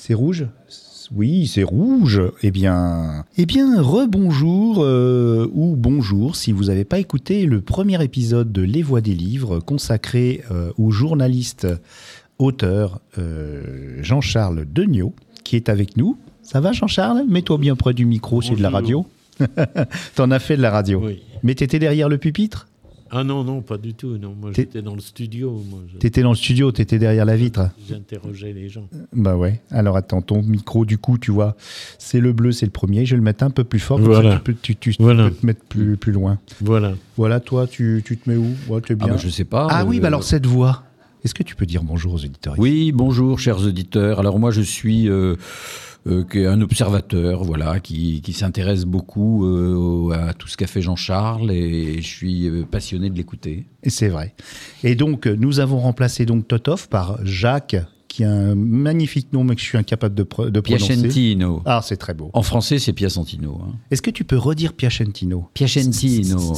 C'est rouge oui, c'est rouge. Eh bien, eh bien, rebonjour euh, ou bonjour si vous n'avez pas écouté le premier épisode de Les Voix des livres consacré euh, au journaliste auteur euh, Jean-Charles Degnaud qui est avec nous. Ça va Jean-Charles? Mets-toi bien près du micro, c'est de la radio. T'en as fait de la radio. Oui. Mais t'étais derrière le pupitre? Ah non, non, pas du tout. Non, moi j'étais dans le studio. Je- T'étais dans le studio, t'étais derrière la vitre. J'interrogeais les gens. Bah ouais. Alors attends, ton micro, du coup, tu vois, c'est le bleu, c'est le premier. Je vais le mettre un peu plus fort. ça, Voilà. tu peux, tu, tu- tu Voilà. peux te mettre plus, plus loin. Voilà. Voilà, toi, tu, tu te mets où? Ouais, tu es Ah bien. bah, je sais pas. Ah oui, euh, bah alors cette voix. Est-ce que tu peux dire bonjour aux auditeurs Oui, bonjour, chers auditeurs. Alors moi, je suis euh, euh, un observateur, voilà, qui, qui s'intéresse beaucoup euh, à tout ce qu'a fait Jean-Charles et je suis passionné de l'écouter. C'est vrai. Et donc, nous avons remplacé donc Totov par Jacques, qui a un magnifique nom, mais que je suis incapable de, pro- de prononcer. Piacentino. Ah, c'est très beau. En français, c'est Piacentino. Hein. Est-ce que tu peux redire Piacentino? Piacentino.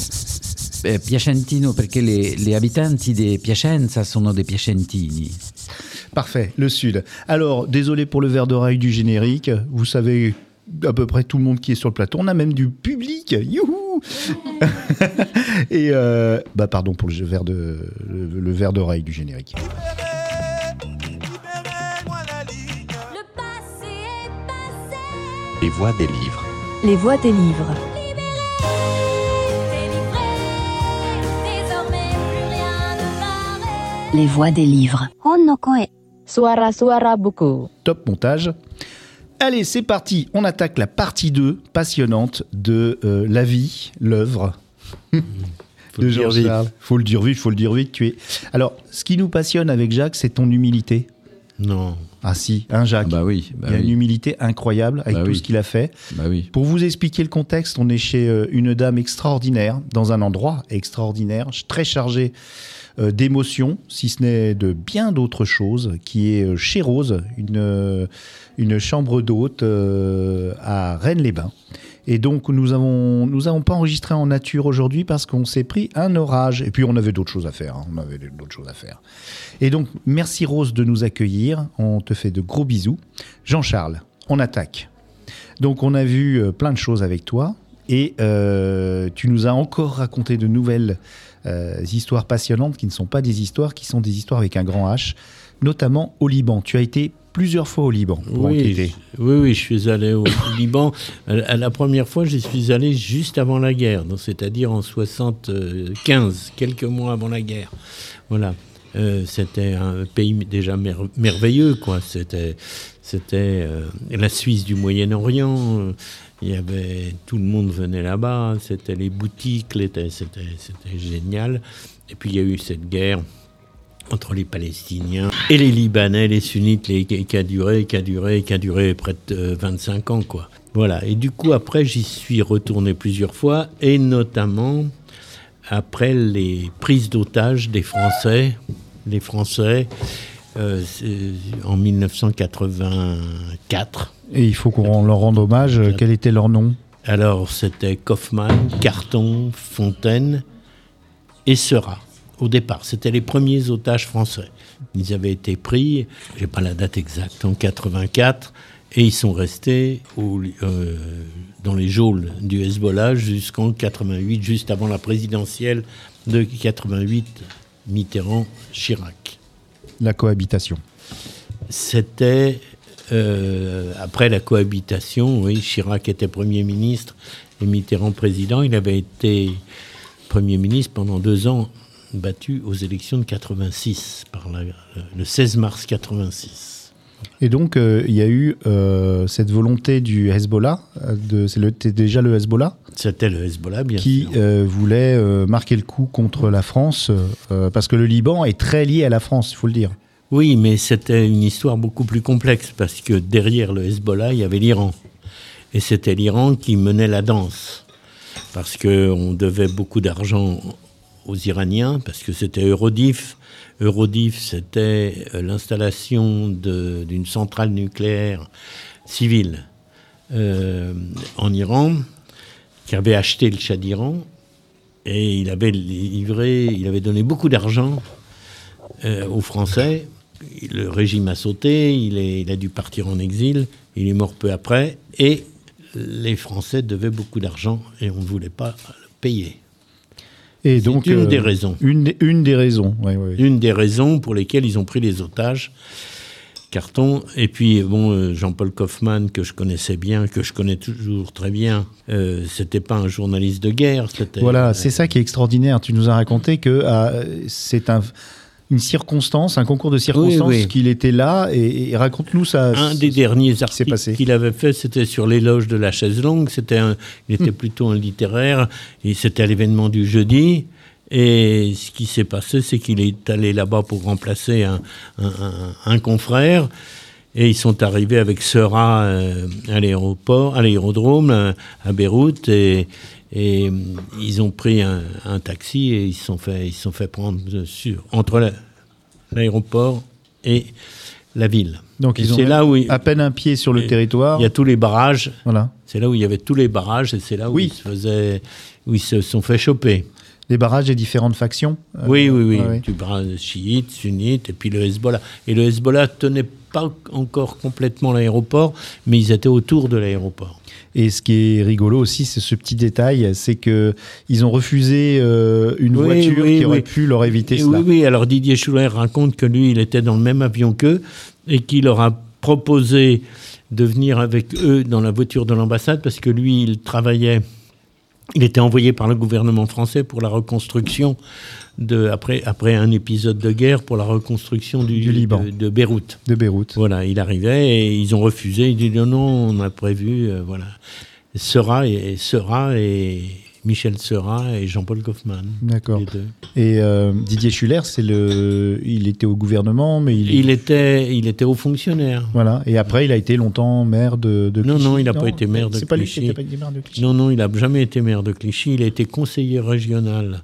Eh, Piacentino perché le, le abitanti di Piacenza sono dei Piacentini. Parfait, le Sud. Alors, désolé pour le verre d'oreille du générique. Vous savez à peu près tout le monde qui est sur le plateau. On a même du public. Youhou Et euh, bah pardon pour le verre de le, le verre d'oreille du générique. Les voix des livres. Les voix des livres. Les voix des livres. Suara-suara buku. Top montage. Allez, c'est parti. On attaque la partie 2 passionnante de euh, la vie, l'œuvre Faut de le dire vite. Jean-Charles. Faut le dire vite, faut le dire vite. Tu es. Alors, ce qui nous passionne avec Jacques, c'est ton humilité. Non. Ah si, un Jacques. Bah oui, bah Il y a une humilité incroyable avec Bah tout oui. ce qu'il a fait. bah oui. Pour vous expliquer le contexte, on est chez euh, une dame extraordinaire, dans un endroit extraordinaire, très chargé euh, d'émotions, si ce n'est de bien d'autres choses, qui est euh, chez Rose, une, une chambre d'hôte à Rennes-les-Bains. Et donc, nous avons, nous avons pas enregistré en nature aujourd'hui parce qu'on s'est pris un orage. Et puis, on avait d'autres choses à faire. hein. On avait d'autres choses à faire. Et donc, merci Rose de nous accueillir. On te fait de gros bisous. Jean-Charles, on attaque. Donc on a vu euh, plein de choses avec toi et euh, tu nous as encore raconté de nouvelles euh, histoires passionnantes qui ne sont pas des histoires, qui sont des histoires avec un grand H, notamment au Liban. Tu as été plusieurs fois au Liban pour Oui, enquêter. je- oui, oui, je suis allé au Liban. À à la première fois, j'y suis allé juste avant la guerre, c'est-à-dire en 75, quelques mois avant la guerre. Voilà. Euh, c'était un pays déjà mer- merveilleux, quoi. C'était, c'était euh, la Suisse du Moyen-Orient. euh, Il y avait tout le monde venait là-bas. C'était les boutiques, c'était génial. Et puis il y a eu cette guerre entre les Palestiniens et les Libanais, les Sunnites, les, qui a duré, qui a duré, qui a duré près de euh, 25 ans, quoi. Voilà. Et du coup, après, j'y suis retourné plusieurs fois, et notamment après les prises d'otages des Français, les Français, euh, en 1984. Et il faut qu'on leur rende hommage. Euh, Quel était leur nom? Alors, c'était Kaufmann, Carton, Fontaine et Seurat. Au départ, c'était les premiers otages français. Ils avaient été pris, j'ai pas la date exacte, en 84, et ils sont restés au- euh, dans les geôles du Hezbollah jusqu'en 88, juste avant la présidentielle de 88, Mitterrand-Chirac. La cohabitation. C'était euh, après la cohabitation, oui, Chirac était Premier ministre et Mitterrand président. Il avait été Premier ministre pendant deux ans, battu aux élections de 86, par la- le 16 mars 86. Et donc, euh, il y a eu euh, cette volonté du Hezbollah, euh, c'était déjà le Hezbollah, C'était le Hezbollah, bien qui sûr. euh, voulait marquer le coup contre la France, parce que le Liban est très lié à la France, il faut le dire. Oui, mais c'était une histoire beaucoup plus complexe parce que derrière le Hezbollah, il y avait l'Iran. Et c'était l'Iran qui menait la danse. Parce qu'on devait beaucoup d'argent aux Iraniens, parce que c'était Eurodif. Eurodif, c'était euh, l'installation d'une centrale nucléaire civile euh, en Iran, qui avait acheté le Shah d'Iran. Et il avait livré, il avait donné beaucoup d'argent euh, aux Français le régime a sauté, il, il a dû partir en exil, il est mort peu après, et les Français devaient beaucoup d'argent et on ne voulait pas le payer. Et donc, une euh, des raisons. Une, des- une des raisons. Une des raisons pour lesquelles ils ont pris les otages. Carton. Et puis, bon, euh, Jean-Paul Kaufmann, que je connaissais bien, que je connais toujours très bien, euh, c'était pas un journaliste de guerre. c'était- Voilà, c'est ça qui est extraordinaire. Tu nous as raconté que ah, c'est un, une circonstance, un concours de circonstances oui. qu'il était là. Et, et raconte-nous ça. Un des derniers articles qu'il avait fait, c'était sur l'éloge de la chaise longue. C'était un, il Hmm. était plutôt un littéraire. Et c'était à l'événement du jeudi. Et ce qui s'est passé, c'est qu'il est allé là-bas pour remplacer un, un- un- un confrère. Et ils sont arrivés avec Sera euh, à l'aéroport, à l'aérodrome, euh, à Beyrouth. Et, et, euh, ils ont pris un, un taxi et ils se sont fait, ils se sont fait prendre sur, entre la- l'aéroport et la ville. Donc Et ils ont là où à peine un pied sur le territoire. il y a tous les barrages. Voilà. C'est là où il y avait tous les barrages et c'est là où Oui. ils se faisaient, où ils se sont fait choper. Les barrages des différentes factions. Euh, oui, oui, oui. ouais, ouais. Du barrage chiite, sunnite et puis le Hezbollah. Et le Hezbollah tenait pas encore complètement l'aéroport, mais ils étaient autour de l'aéroport. Et ce qui est rigolo aussi, c'est ce petit détail, c'est que ils ont refusé euh, une Oui, voiture oui, qui aurait oui. pu leur éviter Et cela. oui, oui. Alors Didier Schuller raconte que lui, il était dans le même avion qu'eux et qu'il leur a proposé de venir avec eux dans la voiture de l'ambassade parce que lui, il travaillait. Il était envoyé par le gouvernement français pour la reconstruction de après après un épisode de guerre pour la reconstruction du, Du Liban. de, de Beyrouth. De Beyrouth. Voilà, il arrivait et ils ont refusé. Il dit non, non, on a prévu, euh, voilà. Sera et Sera et Michel Sera et Jean-Paul Kaufmann. D'accord. Et euh, Didier Schuller, c'est le, il était au gouvernement, mais il, Il était, il était haut fonctionnaire. voilà. Et après, il a été longtemps maire de, de Non, Clichy. non, il n'a pas été maire de C'est pas lui Clichy. qui était pas été maire de Clichy. Non, non, il n'a jamais été maire de Clichy. Il a été conseiller régional.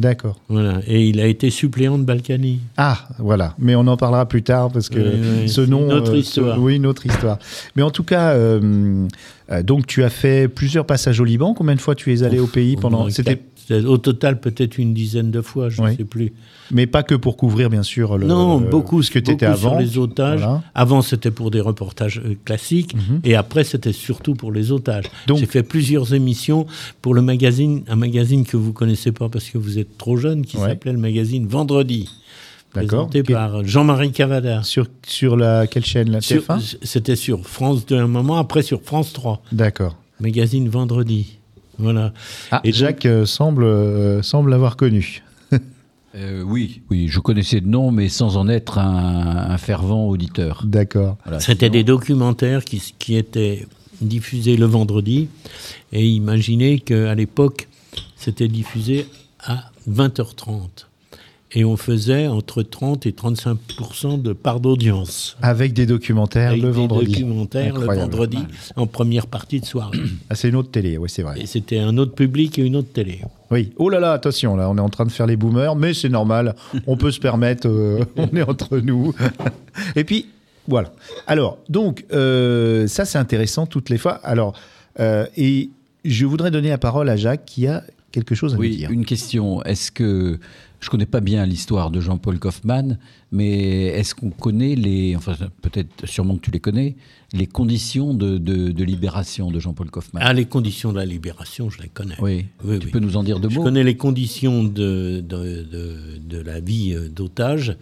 D'accord. Voilà. Et il a été suppléant de Balkany. Ah, voilà. Mais on en parlera plus tard parce que Oui, ce nom. une autre euh, histoire. ce- oui, une autre histoire. Mais en tout cas, euh, euh, donc tu as fait plusieurs passages au Liban. Combien de fois tu es allé au pays pendant C'était, Au total, peut-être une dizaine de fois, je ne Oui. sais plus. mais pas que pour couvrir, bien sûr. Le, non, le- beaucoup, ce que tu étais avant. sur les otages. Voilà. Avant, c'était pour des reportages euh, classiques, Mhm. et après, c'était surtout pour les otages. Donc- J'ai fait plusieurs émissions pour le magazine, un magazine que vous connaissez pas parce que vous êtes trop jeune, qui Ouais. s'appelait le magazine Vendredi, présenté par Jean-Marie Cavada. Sur, sur la quelle chaîne la Sur- TF1 C'était sur France 2 un moment, après sur France 3, D'accord. magazine Vendredi. Voilà. Ah, Et donc- Jacques euh, semble, euh, semble l'avoir connu. Euh, oui, oui, je connaissais de nom, mais sans en être un, un fervent auditeur. D'accord. Voilà, C'était sinon- des documentaires qui, qui étaient diffusés le vendredi. Et imaginez qu'à l'époque, c'était diffusé à 20h30. Et on faisait entre 30 et 35% de part d'audience. Avec des documentaires Avec le des vendredi. documentaires le Incroyable. vendredi en première partie de soirée. Ah, c'est une autre télé, oui, c'est vrai. Et c'était un autre public et une autre télé. Oui. Oh là là, attention, là, on est en train de faire les boomers, mais c'est normal. On peut se permettre, euh, on est entre nous. Et puis, voilà. Alors, donc, euh, ça, c'est intéressant toutes les fois. Alors, euh, et je voudrais donner la parole à Jacques qui a quelque chose à nous Oui, dire. une question. Est-ce que je connais pas bien l'histoire de Jean-Paul Kaufmann, mais est-ce qu'on connaît les, enfin peut-être sûrement que tu les connais, les conditions de, de- de libération de Jean-Paul Kaufmann? Ah, les conditions de la libération, je les connais. Oui. Oui, tu oui. peux nous en dire deux Je mots? connais les conditions de, de, la vie euh, d'otage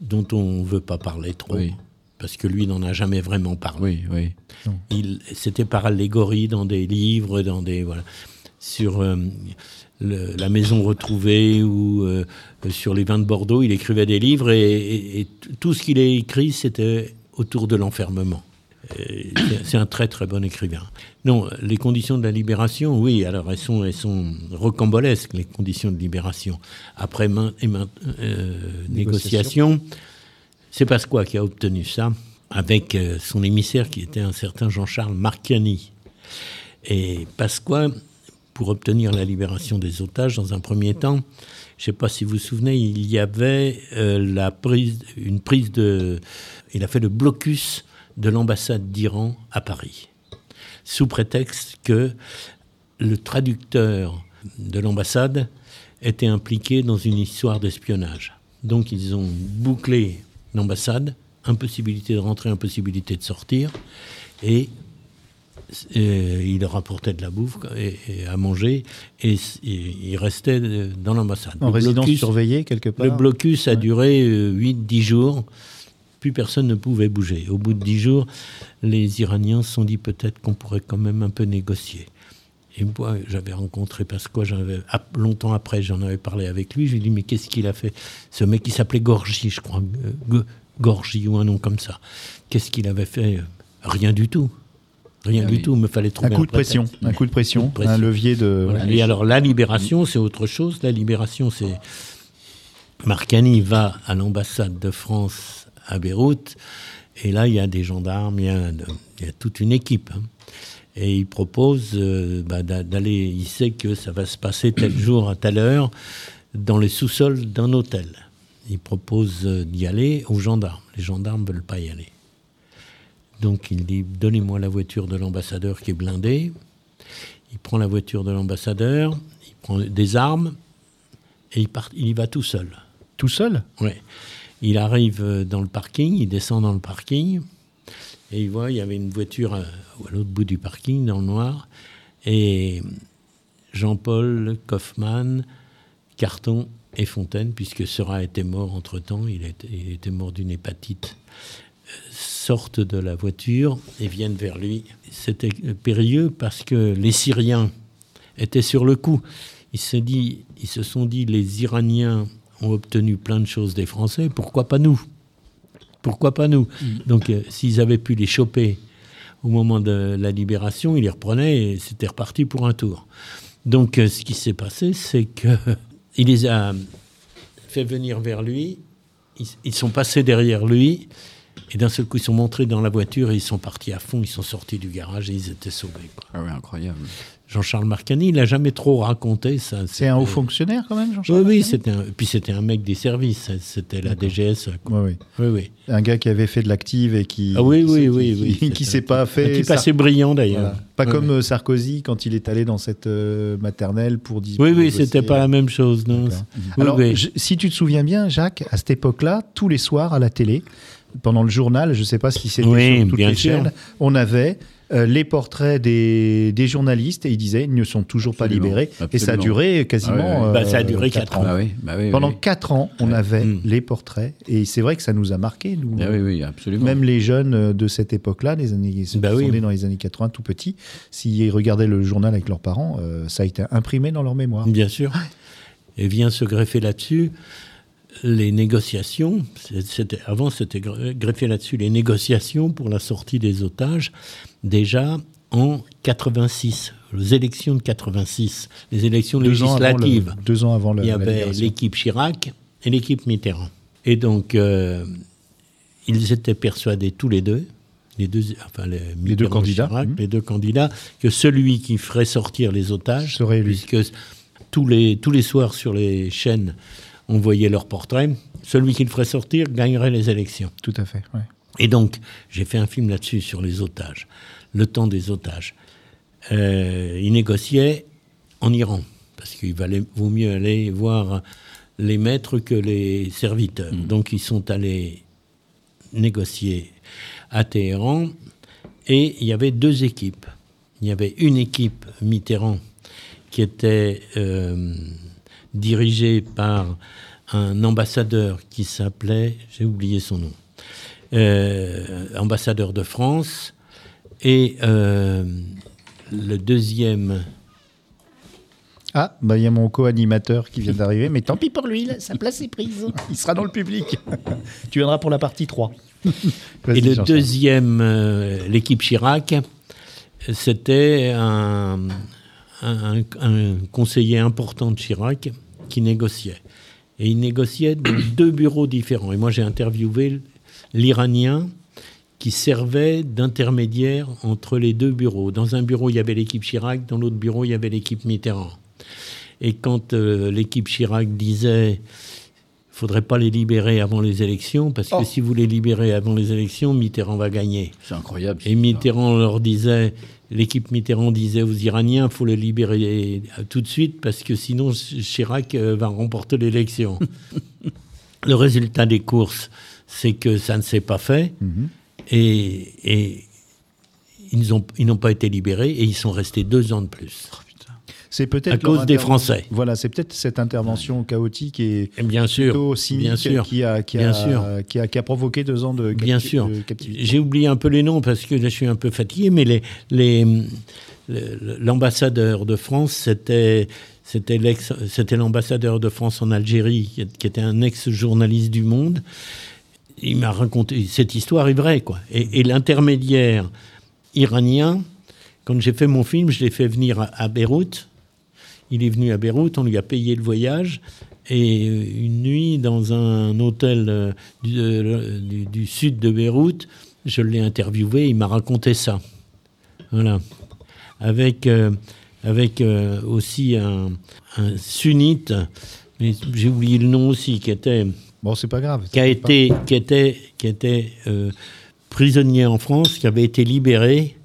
dont on ne veut pas parler trop. Oui. Parce que lui n'en a jamais vraiment parlé. Oui, oui. Il, c'était par allégorie dans des livres, dans des voilà, sur euh, le- la maison retrouvée ou euh, sur les vins de Bordeaux. Il écrivait des livres et, et- et t- tout ce qu'il a écrit, c'était autour de l'enfermement. Euh, c'est- un très très bon écrivain. Non, les conditions de la libération, oui, alors elles sont, elles sont rocambolesques, les conditions de libération. Après main, et main- euh, négociation, c'est Pasqua qui a obtenu ça avec son émissaire qui était un certain Jean-Charles Marcani. Et Pasqua, pour obtenir la libération des otages, dans un premier temps, je ne sais pas si vous vous souvenez, il y avait euh, la prise, une prise de... Il a fait le blocus de l'ambassade d'Iran à Paris, sous prétexte que le traducteur de l'ambassade était impliqué dans une histoire d'espionnage. Donc ils ont bouclé l'ambassade, impossibilité de rentrer, impossibilité de sortir, et euh, il leur apportait de la bouffe et, et à manger, et, et il restait euh, dans l'ambassade. En Le résidence blocus- surveillée, quelque part le blocus a duré 8-10 jours. Plus personne ne pouvait bouger. Au bout de 10 jours, les Iraniens se sont dit peut-être qu'on pourrait quand même un peu négocier. Et moi, j'avais rencontré Pasqua, j'avais, longtemps après, j'en avais parlé avec lui. Je lui ai dit, mais qu'est-ce qu'il a fait Ce mec qui s'appelait Gorgi, je crois, euh, Go- Gorgi ou un nom comme ça. Qu'est-ce qu'il avait fait? Rien du tout. Rien Ah du oui. tout. Il me fallait Un trouver coup de pression, prétexte. un coup de pression, un levier de. Voilà. Et alors, la libération, c'est autre chose. La libération, c'est. Marcani va à l'ambassade de France à Beyrouth, et là, il y a des gendarmes, il y a, il y a toute une équipe. hein. Et il propose euh, bah, d'a- d'aller. Il sait que ça va se passer tel jour à telle heure dans les sous-sols d'un hôtel. Il propose euh, d'y aller aux gendarmes. Les gendarmes ne veulent pas y aller. Donc il dit Donnez-moi la voiture de l'ambassadeur qui est blindée. Il prend la voiture de l'ambassadeur, il prend des armes et il, part, il y va tout seul. Tout seul? Ouais. Il arrive euh, dans le parking, il descend dans le parking et il voit il y avait une voiture à, à l'autre bout du parking dans le noir et Jean-Paul Kaufmann, Carton et Fontaine, puisque Seurat était mort entre-temps, il était, il était mort d'une hépatite, euh, sortent de la voiture et viennent vers lui. C'était périlleux parce que les Syriens étaient sur le coup. Ils se, dit, ils se sont dit, les Iraniens ont obtenu plein de choses des Français, pourquoi pas nous? Pourquoi pas nous? Donc euh, s'ils avaient pu les choper au moment de la libération, ils les reprenaient et c'était reparti pour un tour. Donc euh, ce qui s'est passé, c'est que il les a fait venir vers lui, ils, ils sont passés derrière lui, et d'un seul coup ils sont montrés dans la voiture et ils sont partis à fond, ils sont sortis du garage et ils étaient sauvés. quoi. Ah ouais, incroyable. Jean-Charles Marcani, il n'a jamais trop raconté ça. C'est un haut fonctionnaire quand même, Oui, Jean-Charles oui, Marcani c'était un, puis c'était un mec des services, c'était la DGS. quoi. Oui. Oui, oui. Un gars qui avait fait de l'active et qui. Ah oui, oui, oui, qui- oui. Qui, s'est pas Un fait. type Sar- assez brillant d'ailleurs. Voilà. Pas Oui, comme oui. euh, Sarkozy quand il est allé dans cette euh, maternelle pour dire. Oui, oui, c'était pas la même chose. Non. Oui, Alors, oui. je- si tu te souviens bien, Jacques, à cette époque-là, tous les soirs à la télé, pendant le journal, je ne sais pas si c'était Oui, sur toutes les sûr. chaînes, on avait euh, les portraits des, des journalistes et ils disaient ils ne sont toujours pas Absolument, libérés. Et ça a duré quasiment. Ah. Bah, ça a euh, duré quatre quatre ans. Bah oui, bah oui, Pendant oui. quatre ans, on avait Mm. les portraits et c'est vrai que ça nous a marqué, nous. Ah oui, oui, absolument. Même les jeunes euh, de cette époque-là, les années, qui sont nés dans les années 80, tout petits, s'ils regardaient le journal avec leurs parents, euh, ça a été imprimé dans leur mémoire. Bien sûr. Et vient se greffer là-dessus les négociations. C'était, avant, c'était gre- greffé là-dessus les négociations pour la sortie des otages, déjà en 86, les élections de 86, les élections Deux ans avant le- législatives. deux ans avant le, Il y avait l'équipe Chirac et l'équipe Mitterrand. Et donc, euh, ils étaient persuadés tous les deux, les deux, enfin les, et candidats, Chirac, mhm. les deux candidats, que celui qui ferait sortir les otages Serait élu. puisque tous les, tous les soirs sur les chaînes, on voyait leur portrait. Celui qui le ferait sortir gagnerait les élections. Tout à fait. ouais. Et donc, j'ai fait un film là-dessus, sur les otages, le temps des otages. Euh, ils négociaient en Iran, parce qu'il valait, vaut mieux aller voir les maîtres que les serviteurs. Donc, ils sont allés négocier à Téhéran, et il y avait deux équipes. Il y avait une équipe Mitterrand qui était euh, dirigée par un ambassadeur qui s'appelait, j'ai oublié son nom, euh, ambassadeur de France, et euh, le deuxième, Ah, bah il y a mon co-animateur qui vient d'arriver, mais tant pis pour lui, là, sa place est prise. Il sera dans le public. tu viendras pour la partie 3. Vas-y, et le deuxième, euh, l'équipe Chirac, c'était un, un- un conseiller important de Chirac qui négociait. Et il négociait dans deux bureaux différents. Et moi, j'ai interviewé l'Iranien qui servait d'intermédiaire entre les deux bureaux. Dans un bureau, il y avait l'équipe Chirac, dans l'autre bureau, il y avait l'équipe Mitterrand. Et quand euh, l'équipe Chirac disait faudrait pas les libérer avant les élections, parce que Oh. si vous les libérez avant les élections, Mitterrand va gagner. C'est incroyable. Et Mitterrand leur disait, l'équipe Mitterrand disait aux Iraniens, faut les libérer tout de suite, parce que sinon Chirac euh, va remporter l'élection. Le résultat des courses, c'est que ça ne s'est pas fait Mhm. et, et ils ont- ils n'ont pas été libérés et ils sont restés deux ans de plus. C'est peut-être À cause des Français. Voilà, c'est peut-être cette intervention chaotique et Et bien sûr, plutôt cynique bien sûr. qui a qui bien a, sûr. qui a qui a provoqué deux ans de, Bien sûr. J'ai oublié un peu les noms parce que là, je suis un peu fatigué, mais les, les, le- l'ambassadeur de France, c'était, c'était, l'ex, c'était l'ambassadeur de France en Algérie, qui, qui était un ex-journaliste du Monde. Il m'a raconté, cette histoire est vraie, quoi. Et, et l'intermédiaire iranien, quand j'ai fait mon film, je l'ai fait venir à, à Beyrouth. Il est venu à Beyrouth, on lui a payé le voyage. Et une nuit, dans un hôtel euh, du, euh, du- du sud de Beyrouth, je l'ai interviewé, il m'a raconté ça. Voilà. Avec, euh, avec euh, aussi un, un sunnite, mais j'ai oublié le nom aussi, qui était Bon, c'est pas grave. qui a été, qui était, qui était euh, prisonnier en France, qui avait été libéré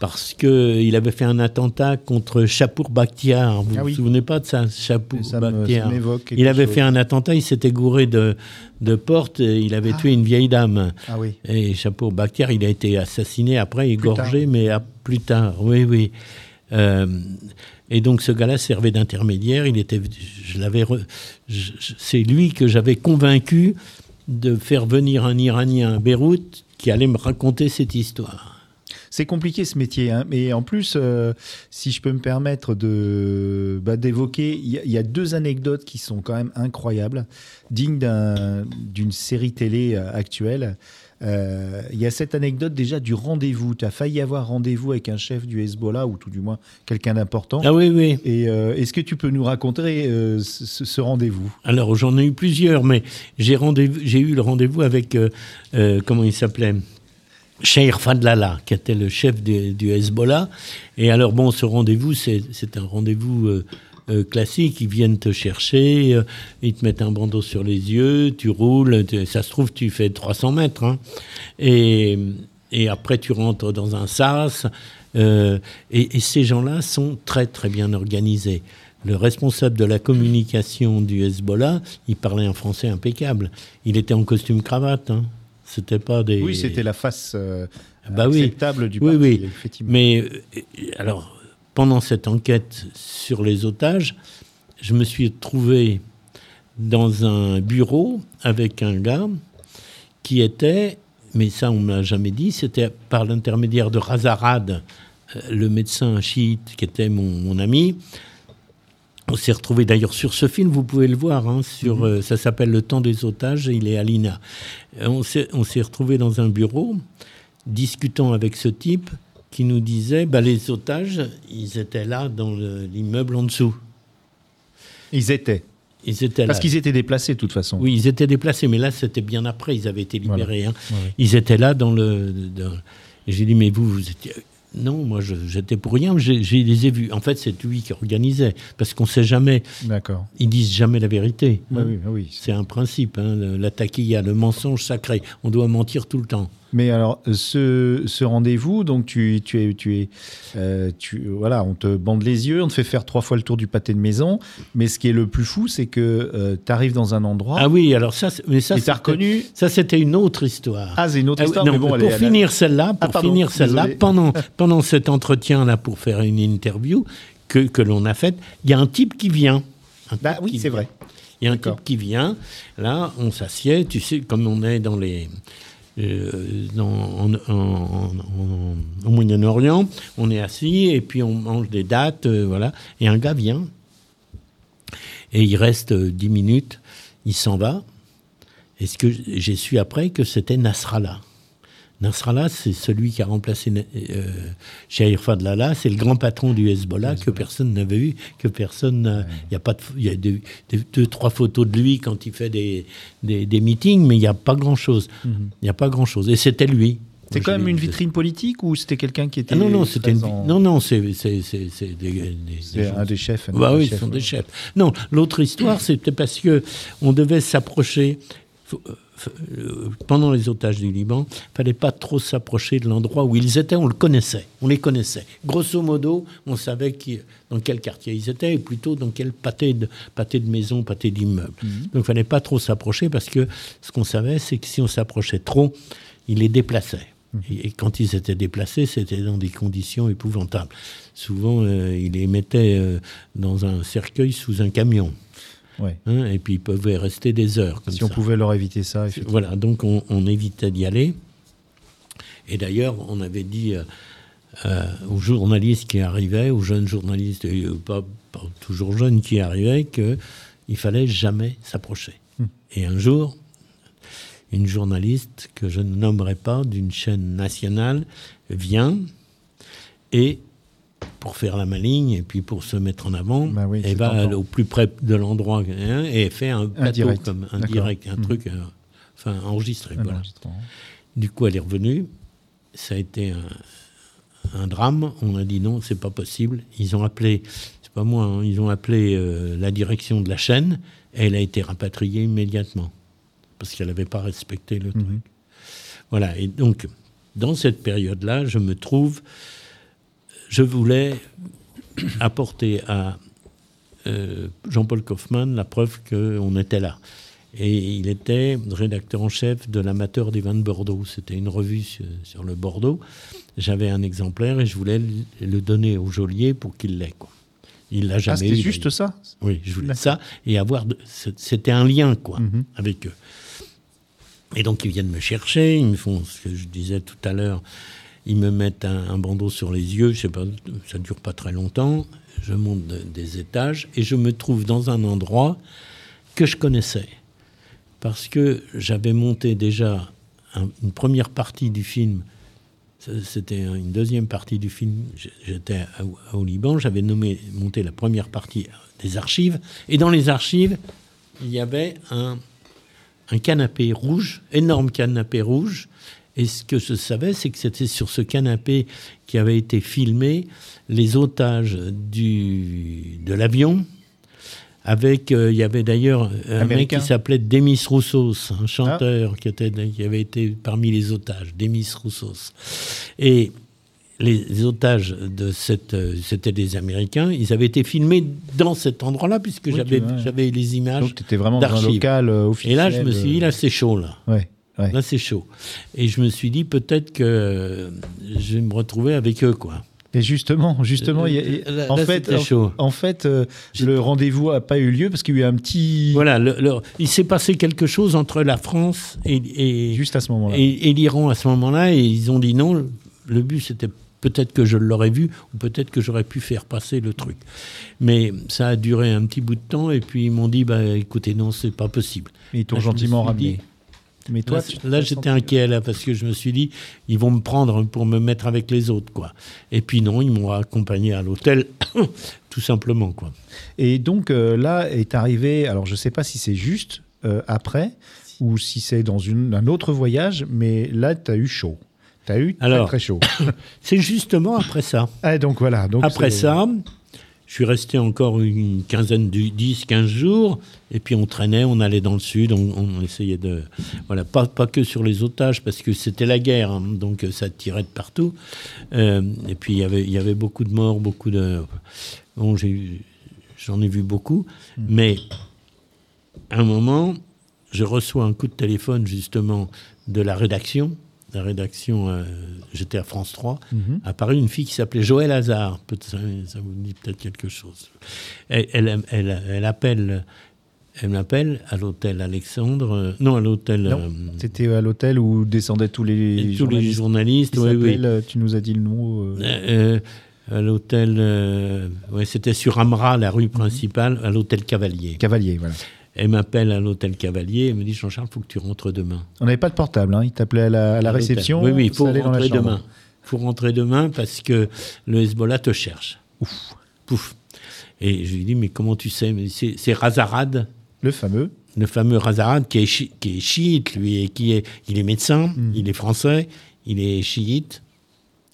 parce qu'il avait fait un attentat contre Chapour Bakhtiar. Vous Ah vous oui. souvenez pas de ça, Chapour me- ça Bakhtiar Il avait chose. fait un attentat, il s'était gouré de, de porte, et il avait tué une vieille dame. Ah oui. Et Chapour Bakhtiar, il a été assassiné après, égorgé, mais à plus tard. Oui, oui. Euh, et donc ce gars-là servait d'intermédiaire. Il était, je l'avais, c'est lui que j'avais convaincu de faire venir un Iranien à Beyrouth qui allait me raconter cette histoire. C'est compliqué ce métier, hein. mais en plus, euh, si je peux me permettre de bah, d'évoquer, il y, a- il y a deux anecdotes qui sont quand même incroyables, dignes d'un- d'une série télé euh, actuelle. Euh, Il y a cette anecdote déjà du rendez-vous. Tu as failli avoir rendez-vous avec un chef du Hezbollah, ou tout du moins quelqu'un d'important. Ah oui, oui. Et euh, est-ce que tu peux nous raconter euh, ce, rendez-vous? Alors j'en ai eu plusieurs, mais j'ai eu le rendez-vous avec comment il s'appelait? Cheikh Fadlala, qui était le chef du, Hezbollah. Et alors, bon, ce rendez-vous, c'est un rendez-vous euh, euh, classique. Ils viennent te chercher, euh, ils te mettent un bandeau sur les yeux, tu roules. ça se trouve, tu fais 300 mètres. hein. Et, après, tu rentres dans un sas. et, et ces gens-là sont très, très bien organisés. Le responsable de la communication du Hezbollah, il parlait un français impeccable. Il était en costume cravate. Hein. C'était pas des. Oui, c'était la face euh, Bah oui. acceptable du Oui, parti, oui. effectivement. Mais euh, alors, pendant cette enquête sur les otages, je me suis trouvé dans un bureau avec un gars qui était, mais ça on ne me l'a jamais dit, c'était par l'intermédiaire de Razarad, euh, le médecin chiite qui était mon, mon ami. On s'est retrouvé d'ailleurs sur ce film, vous pouvez le voir, hein, sur, euh, ça s'appelle Le temps des otages, et il est à l'INA. Euh, On s'est retrouvé dans un bureau, discutant avec ce type qui nous disait bah, les otages, ils étaient là dans le- l'immeuble en dessous. Ils étaient. Ils étaient Parce qu'ils étaient déplacés de toute façon. Oui, ils étaient déplacés, mais là, c'était bien après, ils avaient été Voilà. libérés. hein. Ouais, ouais. Ils étaient là dans le. dans- J'ai dit, mais vous, vous étiez. Non, moi, j'étais pour rien, je je les ai vus. En fait, c'est lui qui organisait, parce qu'on ne sait jamais, D'accord. ils disent jamais la vérité. Oui, hein. oui, oui. C'est un principe, hein, la taquilla, le mensonge sacré. On doit mentir tout le temps. Mais alors, ce, ce rendez-vous, donc tu, tu es, tu es, euh, tu, voilà, on te bande les yeux, on te fait faire trois fois le tour du pâté de maison. Mais ce qui est le plus fou, c'est que tu arrives dans un endroit Ah oui, alors ça, mais ça, reconnu. ça, c'était une autre histoire. Ah, c'est une autre Ah histoire, non, mais bon, pour finir celle-là, pour Ah, pardon, finir celle-là, pendant, pendant cet entretien-là, pour faire une interview que, que l'on a faite, il y a un type qui vient. Un Bah oui, c'est vrai. Il y a un type qui vient, là, on s'assied, tu sais, comme on est dans les. Euh, en- au Moyen-Orient, on est assis et puis on mange des dates, euh, voilà. Et un gars vient et il reste euh, dix minutes, il s'en va. Et ce que j'ai su après que c'était Nasrallah. Nasrallah, c'est celui qui a remplacé euh, Shahir Fadlallah, c'est le grand patron du Hezbollah que personne n'avait vu, que personne. n'a- Il y a pas de, il y a deux, trois photos de lui quand il fait des, des, des meetings, mais il n'y a pas grand chose. Il n'y a pas grand chose. Et c'était lui. C'est quand même une vitrine politique ou c'était quelqu'un qui était. Ah non, non, c'était une... Non, non, c'est des, des- un des chefs. un bah des oui, chefs, ce sont ouais. des chefs. Non, l'autre histoire, c'était parce que on devait s'approcher. Faut- euh, pendant les otages du Liban, fallait pas trop s'approcher de l'endroit où ils étaient. On le connaissait, on les connaissait. Grosso modo, on savait qui, dans quel quartier ils étaient, et plutôt dans quel pâté de, pâté de maison, pâté d'immeuble. Donc, il fallait pas trop s'approcher parce que ce qu'on savait, c'est que si on s'approchait trop, ils les déplaçaient. Et, et quand ils étaient déplacés, c'était dans des conditions épouvantables. Souvent, euh, ils les mettaient euh, dans un cercueil sous un camion. Ouais. hein, et puis ils pouvaient rester des heures comme Si on pouvait leur éviter ça. Voilà, donc on, on évitait d'y aller. Et d'ailleurs, on avait dit euh, euh, aux journalistes qui arrivaient, aux jeunes journalistes, euh, pas, pas toujours jeunes qui arrivaient, qu'il fallait jamais s'approcher. Et un jour, une journaliste que je ne nommerai pas d'une chaîne nationale vient et pour faire la maligne et puis pour se mettre en avant, Bah oui, elle c'est va tentant. au plus près de l'endroit hein, et fait un plateau direct. comme un direct, un Mhm. truc, euh, enfin enregistré. Un voilà. Du coup, elle est revenue. Ça a été un, un drame. On a dit non, c'est pas possible. Ils ont appelé, c'est pas moi, hein, ils ont appelé euh, la direction de la chaîne. Et elle a été rapatriée immédiatement parce qu'elle n'avait pas respecté le truc. Voilà. Et donc, dans cette période-là, je me trouve, je voulais apporter à euh, Jean-Paul Kaufmann la preuve qu'on était là. Et il était rédacteur en chef de l'amateur des vins de Bordeaux. C'était une revue sur, sur le Bordeaux. J'avais un exemplaire et je voulais le- le donner au geôlier pour qu'il l'ait. Il l'a Ah, jamais c'était eu. juste ça? Oui, je voulais ça et avoir. de- C'était un lien, quoi, Mhm. avec eux. Et donc, ils viennent me chercher, ils me font ce que je disais tout à l'heure. Ils me mettent un, bandeau sur les yeux, je sais ça dure pas très longtemps. Je monte de- des étages et je me trouve dans un endroit que je connaissais. Parce que j'avais monté déjà un- une première partie du film. C'était une deuxième partie du film. J'étais au Liban. J'avais monté la première partie des archives. Et dans les archives, il y avait un canapé rouge, énorme canapé rouge. Et ce que je savais, c'est que c'était sur ce canapé qui avait été filmé les otages du, de l'avion. Avec, euh, il y avait d'ailleurs un Américain. mec qui s'appelait Demis Roussos, un chanteur qui, était, qui avait été parmi les otages, Demis Roussos. Et les, otages de cette, euh, c'était des Américains, ils avaient été filmés dans cet endroit-là, puisque Oui, j'avais, j'avais les images. Donc, étais vraiment dans un d'archives. local euh, officiel. Et là, je me suis dit, euh, là, c'est chaud, là. Ouais, ouais. Là, c'est chaud. Et je me suis dit, peut-être que euh, je vais me retrouver avec eux, quoi. Et justement, justement, y a- Là- en là, fait, chaud. en fait, euh, le rendez-vous n'a pas eu lieu parce qu'il y a eu un petit Voilà, le- le- il s'est passé quelque chose entre la France et, et, juste à ce moment-là. et- et l'Iran à ce moment-là, et ils ont dit non. Le but, c'était peut-être que je l'aurais vu, ou peut-être que j'aurais pu faire passer le truc. Mais ça a duré un petit bout de temps, et puis ils m'ont dit, bah, écoutez, non, c'est pas possible. Mais ils t'ont gentiment ramené. dit- Mais toi, là, j'étais inquiet là parce que je me suis dit ils vont me prendre pour me mettre avec les autres quoi. Et puis non, ils m'ont accompagné à l'hôtel tout simplement quoi. Et donc euh, là est arrivé, alors je ne sais pas si c'est juste euh, après ou si c'est dans une, un autre voyage, mais là tu as eu chaud. Tu as eu très, Alors. très chaud. C'est justement après ça. ah, donc voilà. Donc Après ça, je suis resté encore une quinzaine, de 10, 15 jours, et puis on traînait, on allait dans le sud, on, on essayait de... Voilà, pas, pas que sur les otages, parce que c'était la guerre, hein, donc ça tirait de partout. Euh, et puis il y avait- il y avait beaucoup de morts, beaucoup de... Bon, j'en ai vu beaucoup, mais à un moment, je reçois un coup de téléphone justement de la rédaction. La rédaction, euh, j'étais à France 3, Mhm. apparue une fille qui s'appelait Joël Hazard. Ça, ça vous dit peut-être quelque chose. Elle, elle, elle- elle appelle, elle m'appelle à l'hôtel Alexandre, euh, non à l'hôtel. Euh, C'était à l'hôtel où descendaient tous les tous les journalistes. journalistes, qui oui, oui. s'appellent, euh, Tu nous as dit le nom. à l'hôtel, euh, ouais, c'était sur Amra, la rue principale, à l'hôtel Cavalier. Cavalier, voilà. Elle m'appelle à l'hôtel Cavalier, elle me dit Jean-Charles, il faut que tu rentres demain. On n'avait pas de portable, hein. il t'appelait à la, à la À l'hôtel. réception. Oui, oui, il faut rentrer demain. Il faut rentrer demain parce que le Hezbollah te cherche. Ouf. Pouf. Et je lui dis, mais comment tu sais? Mais c'est Razarad, Le fameux. le fameux Razarad, qui est, chi- qui est chiite, lui, et qui est, il est médecin, Mm. il est français, il est chiite.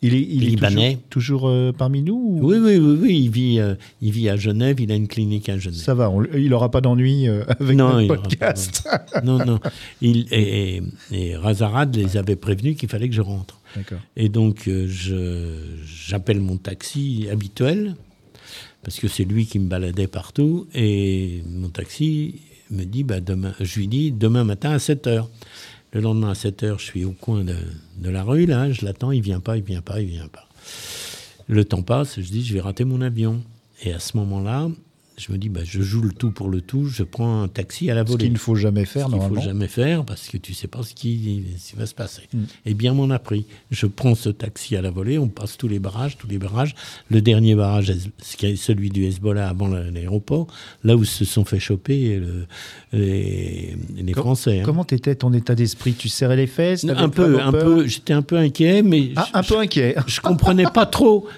Il est, il est Libanais. toujours, toujours, euh, parmi nous ou- Oui, oui, oui, oui. Il vit, euh, il vit à Genève. Il a une clinique à Genève. Ça va, on- il n'aura pas d'ennui euh, avec Non, notre il aura pas podcast. non, non. Il, et, et, et Razarad les avait prévenus qu'il fallait que je rentre. D'accord. Et donc, euh, je, j'appelle mon taxi habituel, parce que c'est lui qui me baladait partout. Et mon taxi me dit, bah, demain, je lui dis, demain matin à 7 heures. Le lendemain à 7 heures, je suis au coin de, de la rue, là, je l'attends, il vient pas, il vient pas, il vient pas. Le temps passe, je dis, je vais rater mon avion. Et à ce moment-là, je me dis, bah, je joue le tout pour le tout, je prends un taxi à la Ce volée. qu'il ne faut jamais Ce faire qu'il normalement. faut jamais faire parce que tu sais pas ce qui, ce qui va se passer. Mm. Et bien m'en a pris. Je prends ce taxi à la volée, on passe tous les barrages, tous les barrages. Le dernier barrage, ce celui du Hezbollah avant la- l'aéroport, là où se sont fait choper le- les, les Com- Français. hein. Comment t'étais ton état d'esprit? Tu serrais les fesses un peu, un peu. J'étais un peu inquiet, mais Ah, je- un peu inquiet. je comprenais pas trop je-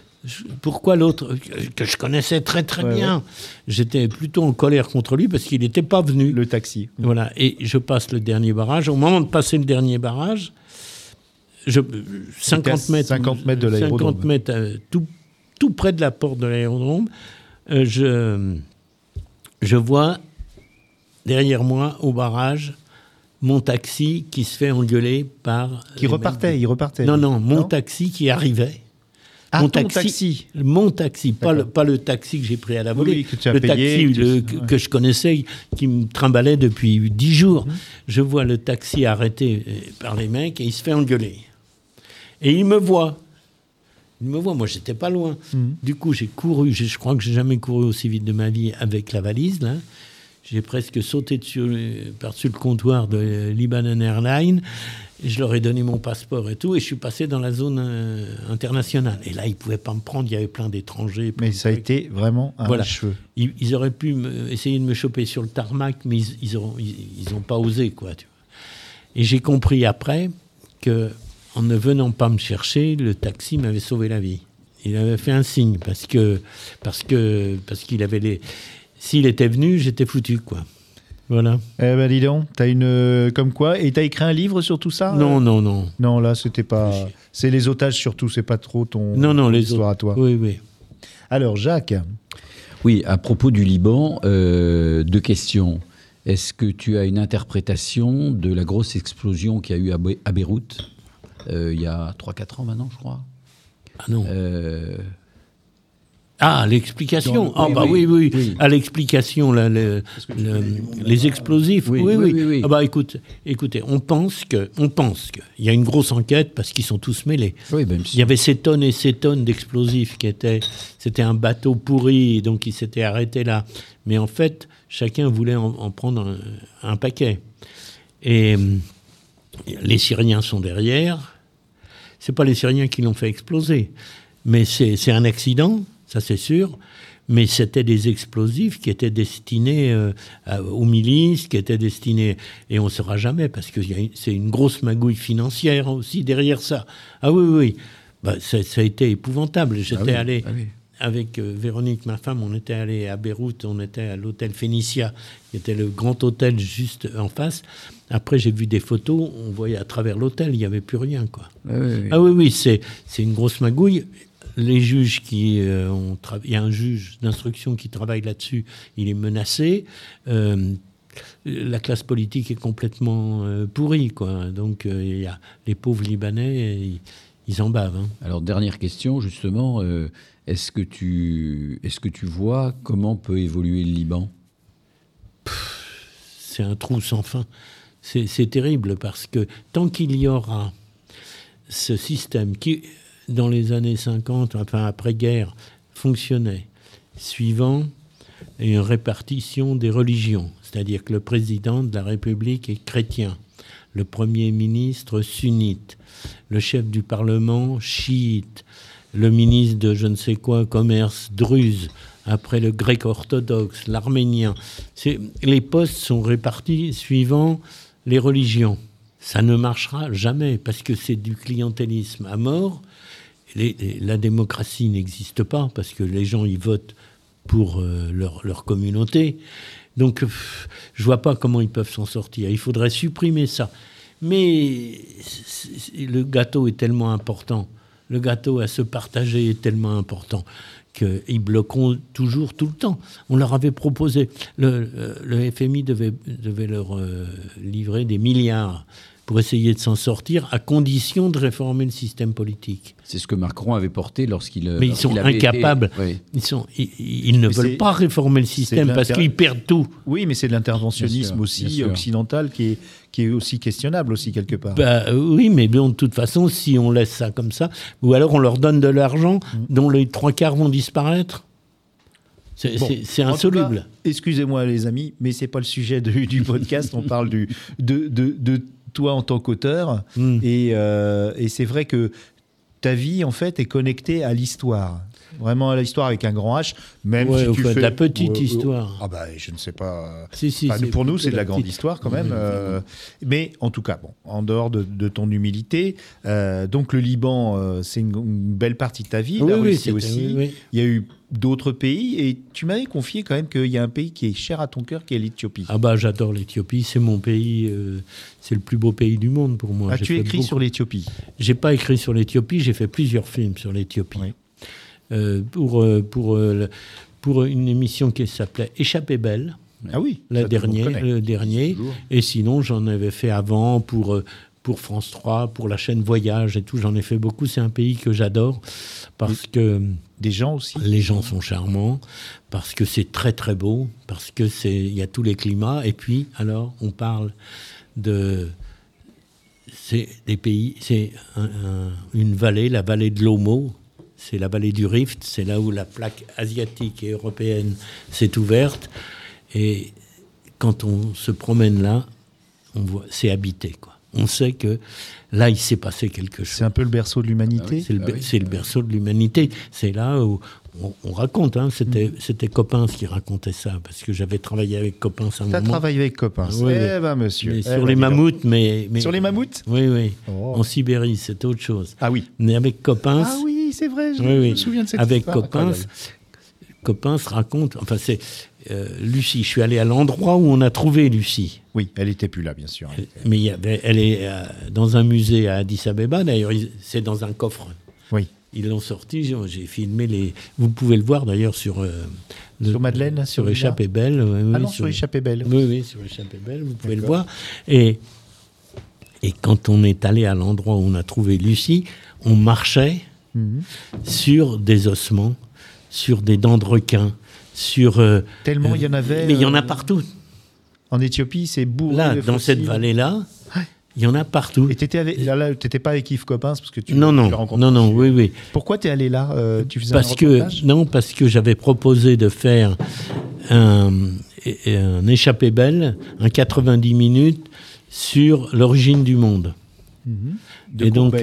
pourquoi l'autre, que- je connaissais très très Ouais, bien, j'étais plutôt en colère contre lui parce qu'il n'était pas venu. Le taxi. Voilà, et je passe le dernier barrage. Au moment de passer le dernier barrage, je, 50 à mètres, 50 mètres de l'aérodrome. 50 mètres, euh, tout, tout près de la porte de l'aérodrome, euh, je, je vois derrière moi, au barrage, mon taxi qui se fait engueuler par... Qui repartait, il repartait. Non, non, mon taxi qui arrivait. Ah, mon taxi. Mon taxi, pas le, D'accord. pas le taxi que j'ai pris à la volée. Oui, que tu as le payé, taxi que tu- le- ouais. que, que je connaissais, qui me trimballait depuis dix jours. Mhm. Je vois le taxi arrêté euh, par les mecs et il se fait engueuler. Et il me voit. Il me voit, moi j'étais pas loin. Mhm. Du coup, j'ai couru, je crois que j'ai jamais couru aussi vite de ma vie avec la valise, là. J'ai presque sauté dessus, euh, par-dessus le comptoir de euh, Libanon Airlines. Je leur ai donné mon passeport et tout, et je suis passé dans la zone euh, internationale. Et là, ils pouvaient pas me prendre, il y avait plein d'étrangers. Mais ça a été vraiment un Voilà. cheveu. Ils, ils auraient pu me- essayer de me choper sur le tarmac, mais ils, ils ont, ils, ils ont pas osé, quoi. Tu vois. Et j'ai compris après que, en ne venant pas me chercher, le taxi m'avait sauvé la vie. Il avait fait un signe parce que, parce que, parce qu'il avait les. S'il était venu, j'étais foutu, quoi. Voilà. Eh ben dis donc, t'as une euh, comme quoi et t'as écrit un livre sur tout ça Non, euh non, non. Non, là c'était pas. C'est les otages surtout, c'est pas trop ton. Non, non, ton les histoire autres. à toi. Oui, oui. Alors Jacques, Oui, à propos du Liban, euh, deux questions. Est-ce que tu as une interprétation de la grosse explosion qu'il y a eu à, Be- à Beyrouth euh, il y a 3-4 ans maintenant, je crois? Ah non. Ah, l'explication. Ah bah oui, oui. À l'explication, là, le- le- les explosifs. Oui, oui. oui. Ah bah écoute, écoutez, on pense que, on pense que, il y a une grosse enquête parce qu'ils sont tous mêlés. Oui, ben, Il y avait ces tonnes et ces tonnes d'explosifs qui étaient, c'était un bateau pourri, donc il s'était arrêté là. Mais en fait, chacun voulait en, en prendre un, un paquet. Et hum, les Syriens sont derrière. C'est pas les Syriens qui l'ont fait exploser, mais c'est un accident, ça c'est sûr. Mais c'était des explosifs qui étaient destinés euh, aux milices, qui étaient destinés, et on ne saura jamais, parce que c'est une grosse magouille financière aussi derrière ça. Ah oui, oui. Bah, ça, ça a été épouvantable. J'étais Ah oui, allé ah oui. avec euh, Véronique, ma femme, on était allé à Beyrouth, on était à l'hôtel Phénicia, qui était le grand hôtel juste en face. Après, j'ai vu des photos, on voyait à travers l'hôtel, il n'y avait plus rien, quoi. oui, oui, oui. Ah oui, oui, c'est, c'est une grosse magouille. Les juges qui euh, ont il y a un juge d'instruction qui travaille là-dessus, il est menacé. Euh, la classe politique est complètement euh, pourrie, quoi. Donc, y a les pauvres Libanais, ils, ils en bavent. hein. Alors, dernière question, justement. est-ce que, tu, est-ce que tu vois comment peut évoluer le Liban? C'est un trou sans fin. C'est terrible parce que tant qu'il y aura ce système qui, dans les années 50, enfin après-guerre, fonctionnait, suivant une répartition des religions, c'est-à-dire que le président de la République est chrétien, le Premier ministre sunnite, le chef du Parlement chiite, le ministre de je ne sais quoi, commerce druze, après le grec orthodoxe, l'arménien. Les postes sont répartis suivant les religions. Ça ne marchera jamais parce que c'est du clientélisme à mort. La démocratie n'existe pas parce que les gens y votent pour euh, leur, communauté. Donc, pff, je vois pas comment ils peuvent s'en sortir. Il faudrait supprimer ça. Mais le gâteau est tellement important. le gâteau à se partager est tellement important qu'ils bloqueront toujours, tout le temps. On leur avait proposé, le, le FMI devait, devait leur euh, livrer des milliards pour essayer de s'en sortir, à condition de réformer le système politique. C'est ce que Macron avait porté lorsqu'il. Mais ils sont été- incapables. Oui. Ils, sont, ils, ils ne Mais veulent pas réformer le système parce qu'ils perdent tout. Oui, mais c'est de l'interventionnisme aussi occidental qui est, qui est aussi questionnable aussi quelque part. Bah, oui, mais bon, de toute façon, si on laisse ça comme ça, ou alors on leur donne de l'argent Mm. dont les trois quarts vont disparaître, c'est Bon, insoluble. Excusez-moi les amis, mais c'est pas le sujet du, du podcast. On parle du, de, de, de toi en tant qu'auteur. Mm. Et, euh, et c'est vrai que ta vie, en fait, est connectée à l'histoire. Vraiment à l'histoire avec un grand H, même Ouais, si tu fait, de fais... la petite histoire. Ah bah, je ne sais pas... Si, si, Enfin, pour nous, c'est de la grande petite. histoire quand même. Oui, euh, mais en tout cas, bon, en dehors de, de ton humilité, euh, donc le Liban, c'est une, une belle partie de ta vie. Oui, la oui, Russie aussi. Il y a eu d'autres pays et tu m'avais confié quand même qu'il y a un pays qui est cher à ton cœur, qui est l'Éthiopie. Ah bah j'adore l'Éthiopie, c'est mon pays, euh, c'est le plus beau pays du monde pour moi. As-tu fait écrit beaucoup- sur l'Éthiopie J'ai pas écrit sur l'Éthiopie, j'ai fait plusieurs films sur l'Éthiopie. Oui. Euh, pour, euh, pour, pour une émission qui s'appelait Échappée belle, Ah oui, la dernière, le dernier. Et sinon, j'en avais fait avant pour, pour France 3, pour la chaîne Voyage et tout. J'en ai fait beaucoup. C'est un pays que j'adore parce que Des gens aussi. les gens sont charmants, parce que c'est très très beau, parce que c'est il y a tous les climats. Et puis, alors, on parle de c'est des pays, c'est un- un- une vallée, la vallée de l'Omo. C'est la vallée du Rift, c'est là où la plaque asiatique et européenne s'est ouverte. Et quand on se promène là, on voit, c'est habité, quoi. On sait que là, il s'est passé quelque chose. C'est un peu le berceau de l'humanité. Ah oui. C'est le, Ah oui. le berceau de l'humanité. C'est là où on, on raconte. Hein, c'était, Mm. c'était Coppens qui racontait ça, parce que j'avais travaillé avec Coppens un Tu as moment. travaillé avec copains. Oui, eh oui. ben monsieur. Mais Eh sur ben, les mammouths, mais, mais- Sur les mammouths? Oui, oui. Oh. En Sibérie, c'est autre chose. Ah oui. Mais avec Coppens, Ah oui, c'est vrai, je, Oui, je oui. me souviens de cette avec histoire. Coppens. Coppens raconte. Enfin, c'est euh, Lucie. Je suis allé à l'endroit où on a trouvé Lucie. Oui, elle était plus là, bien sûr. Mais il y avait, elle est euh, dans un musée à Addis Abeba. D'ailleurs, il- c'est dans un coffre. Oui. Ils l'ont sorti, j'ai filmé les. Vous pouvez le voir d'ailleurs sur. euh, Sur Madeleine, Sur sur Échappée Belle. ouais, Ah oui, non, sur Échappée Belle. Oui, oui, sur Échappée Belle, vous pouvez le voir. Et, et quand on est allé à l'endroit où on a trouvé Lucie, on marchait Mhm. sur des ossements, sur des dents de requin, sur. euh, Tellement euh, il y en avait. Mais il y en a euh, partout. En Éthiopie, c'est bourré Là, de dans cette fossiles. vallée-là, Ouais. il y en a partout. Et t'étais avec, là, là, t'étais pas avec Yves Coppens parce que tu Non, tu non, rencontré non, non, oui, oui. Pourquoi t'es allé là euh, Tu faisais Parce un que non, parce que j'avais proposé de faire un, un échappé belle, un 90 minutes sur l'origine du monde. de Et donc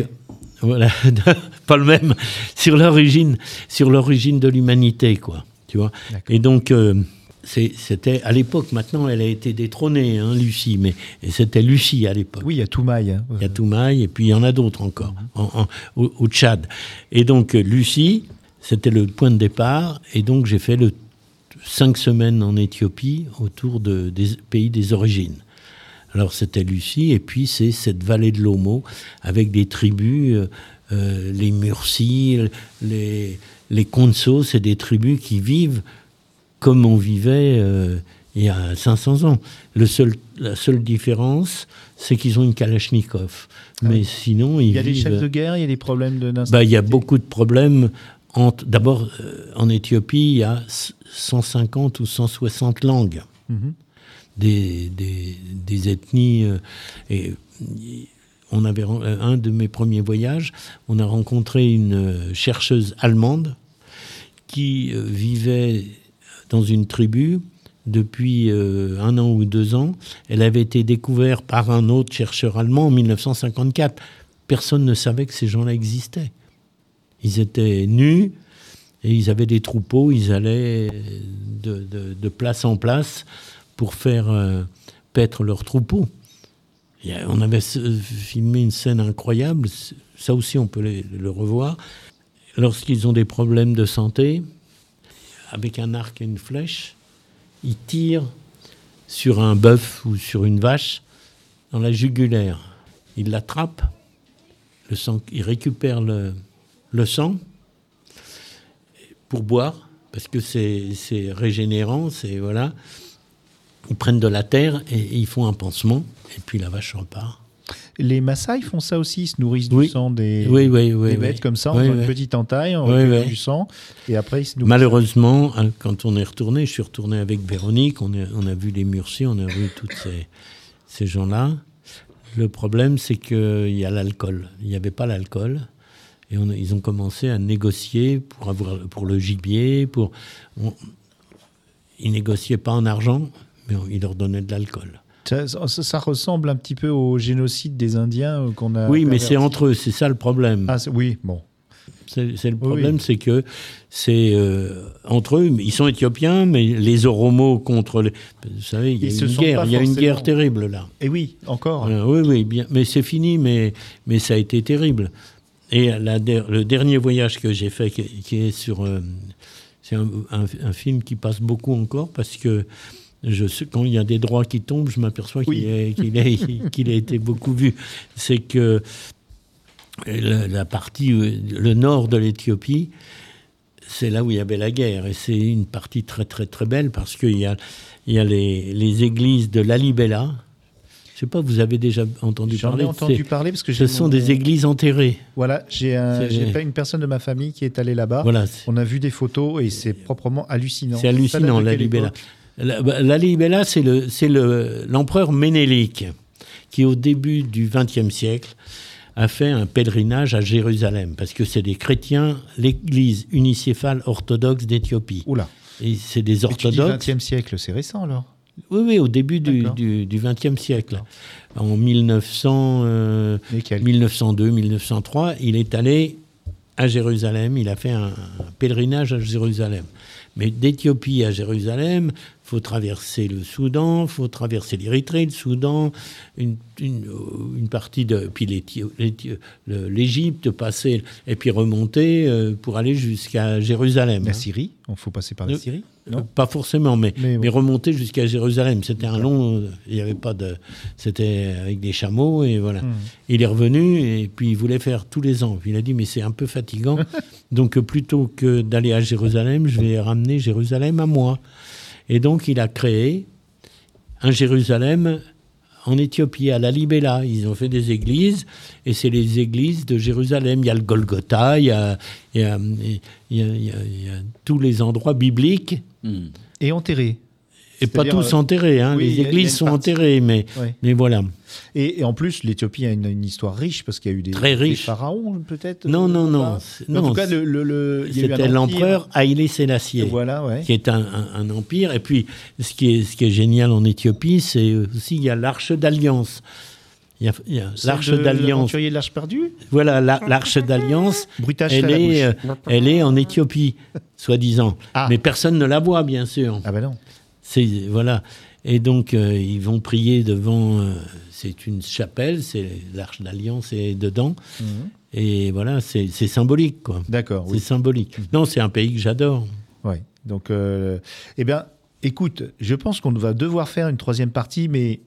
voilà, pas le même sur l'origine, sur l'origine de l'humanité, quoi. Tu vois. Et donc euh, c'était à l'époque. Maintenant, elle a été détrônée, hein, Lucie, mais c'était Lucie à l'époque. Oui, il y a Toumaï. hein. Il y a Toumaï et puis il y en a d'autres encore en- en- au, au Tchad. Et donc euh, Lucie, c'était le point de départ. Et donc j'ai fait le cinq semaines en Éthiopie autour de, des pays des origines. Alors c'était Lucie et puis c'est cette vallée de l'Omo avec des tribus, euh, les Mursi, les, les Konso, c'est des tribus qui vivent comme on vivait euh, il y a 500 ans. Le seul, la seule différence, c'est qu'ils ont une Kalachnikov. Mais sinon, ils Il y a des vivent... chefs de guerre, il y a des problèmes de Bah, il y a beaucoup de problèmes. D'abord, euh, en Éthiopie, il y a s- 150 ou 160 langues, Mhm. des, des, des ethnies. euh, et on avait un de mes premiers voyages, on a rencontré une chercheuse allemande qui euh, vivait dans une tribu depuis euh, un an ou deux ans. Elle avait été découverte par un autre chercheur allemand en 1954. Personne ne savait que ces gens-là existaient. Ils étaient nus et ils avaient des troupeaux. Ils allaient de, place en place pour faire euh, paître leurs troupeaux. On avait filmé une scène incroyable. Ça aussi, on peut le revoir. Lorsqu'ils ont des problèmes de santé, avec un arc et une flèche, ils tirent sur un bœuf ou sur une vache dans la jugulaire. Ils l'attrapent, ils récupèrent le, le sang pour boire, parce que c'est c'est régénérant, c'est voilà. Ils prennent de la terre et, ils font un pansement, et puis la vache repart. Les Maasai font ça aussi, ils se nourrissent Oui. du sang des, Oui, oui, des bêtes comme ça, en une petite entaille, en du sang, et après ils se nourrissent. Malheureusement, hein, quand on est retourné, je suis retourné avec Véronique, on, est- on a vu les Murcie, on a vu tous ces, ces gens-là. Le problème, c'est qu'il y a l'alcool. Il n'y avait pas l'alcool. Et on ils ont commencé à négocier pour, avoir, pour le gibier. Pour, on- ils négociaient pas en argent, mais on- ils leur donnaient de l'alcool. Ça, ça- ressemble un petit peu au génocide des Indiens euh, qu'on a. oui, mais c'est entre eux, c'est ça le problème. Ah, oui, bon. C'est le problème, oui. c'est que c'est euh, entre eux, ils sont éthiopiens, mais les Oromos contre les. Vous savez, il y a une guerre, il y a une guerre terrible là. Et oui, encore. Voilà, oui, oui, bien, mais c'est fini, mais, mais ça a été terrible. Et la le dernier voyage que j'ai fait, qui, qui est sur. euh, c'est un, un- un film qui passe beaucoup encore parce que. Je sais, quand il y a des droits qui tombent, je m'aperçois Oui. qu'il a, été beaucoup vu. C'est que la, la partie, euh, le nord de l'Éthiopie, c'est là où il y avait la guerre. Et c'est une partie très, très, très belle parce qu'il y a, il y a les, les églises de Lalibela. Je sais pas, vous avez déjà entendu J'en parler ai de entendu parler parce que Ce sont mon- des églises enterrées. Voilà, j'ai un- une personne de ma famille qui est allée là-bas. Voilà, On a vu des photos et c'est proprement hallucinant. c'est hallucinant, de quelle La- bah, Lalibela, c'est le- c'est le- l'empereur Ménélique qui, au début du XXe siècle, a fait un pèlerinage à Jérusalem, parce que c'est des chrétiens, l'église unicéphale orthodoxe d'Éthiopie. Oula. Et c'est des orthodoxes. 20e siècle, c'est récent alors Oui, oui, au début du, XXe siècle. En 1900, euh, Mais quel 1902, 1903, il est allé à Jérusalem, il a fait un, un pèlerinage à Jérusalem. Mais d'Éthiopie à Jérusalem, faut traverser le Soudan, faut traverser l'Érythrée, le Soudan, une, une, euh, une partie de puis l'Égypte, passer et puis remonter euh, pour aller jusqu'à Jérusalem. La hein. Syrie Il faut passer par la Euh, Syrie Non? Pas forcément, mais, Mais remonter jusqu'à Jérusalem. C'était un long. Il n'y avait pas de. C'était avec des chameaux et voilà. Hmm. Il est revenu et puis il voulait faire tous les ans. Puis il a dit mais c'est un peu fatigant. donc plutôt que d'aller à Jérusalem, je vais ramener Jérusalem à moi. Et donc il a créé un Jérusalem en Éthiopie, à Lalibela. Ils ont fait des églises, et c'est les églises de Jérusalem. Il y a le Golgotha, il y a, tous les endroits bibliques. Et enterré. Et pas tous euh, enterrés. hein. oui, les églises sont enterrées, mais, Ouais. mais voilà. Et, et en plus, l'Éthiopie a une, une histoire riche parce qu'il y a eu des, Très des riche. pharaons, peut-être Non, non, non, Mais En non, tout cas, le, le- le- C'était l'empereur Haïlé Sélassié. Voilà, ouais. qui est un, un- un empire. Et puis, ce qui est, ce qui est génial en Éthiopie, c'est aussi, il y a l'Arche d'Alliance. Il y a, l'Arche d'Alliance. de l'Arche perdue? Voilà, la- l'Arche d'Alliance, elle est, euh, elle est en Éthiopie, soi-disant. Ah. Mais personne ne la voit, bien sûr. Ah ben non. Voilà. Et donc euh, ils vont prier devant. euh, c'est une chapelle, c'est l'arche d'alliance est dedans. Mhm. Et voilà, c'est symbolique quoi. D'accord, C'est oui. symbolique. Non, c'est un pays que j'adore. Ouais. Donc, euh, eh bien, écoute, je pense qu'on va devoir faire une troisième partie, mais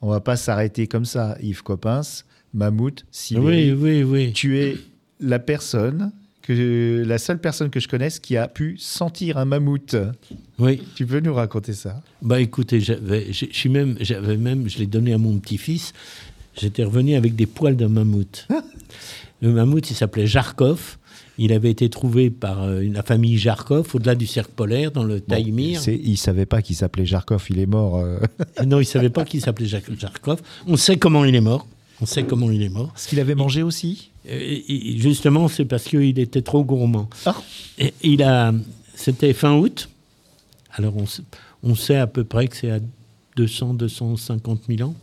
on va pas s'arrêter comme ça. Yves Coppens, Mammouth, Sibérie. Oui, oui, oui. Tu es la personne, que, la seule personne que je connaisse qui a pu sentir un mammouth. Oui. Tu peux nous raconter ça? Bah écoutez, j'avais, même, j'avais même, je l'ai donné à mon petit-fils. J'étais revenu avec des poils de mammouth. Le mammouth, il s'appelait Jarkov. Il avait été trouvé par euh, la famille Jarkov au-delà du cercle polaire dans le Taïmir. C'est- Il savait pas qu'il s'appelait Jarkov, il est mort. euh. Non, il savait pas qu'il s'appelait Jarkov. On sait comment il est mort. On sait comment il est mort. Est-ce qu'il avait mangé aussi? Et- justement, c'est parce qu'il était trop gourmand. Ah. Et il a, c'était fin août. Alors on, sait- on sait à peu près que c'est à 200, 250 000 ans.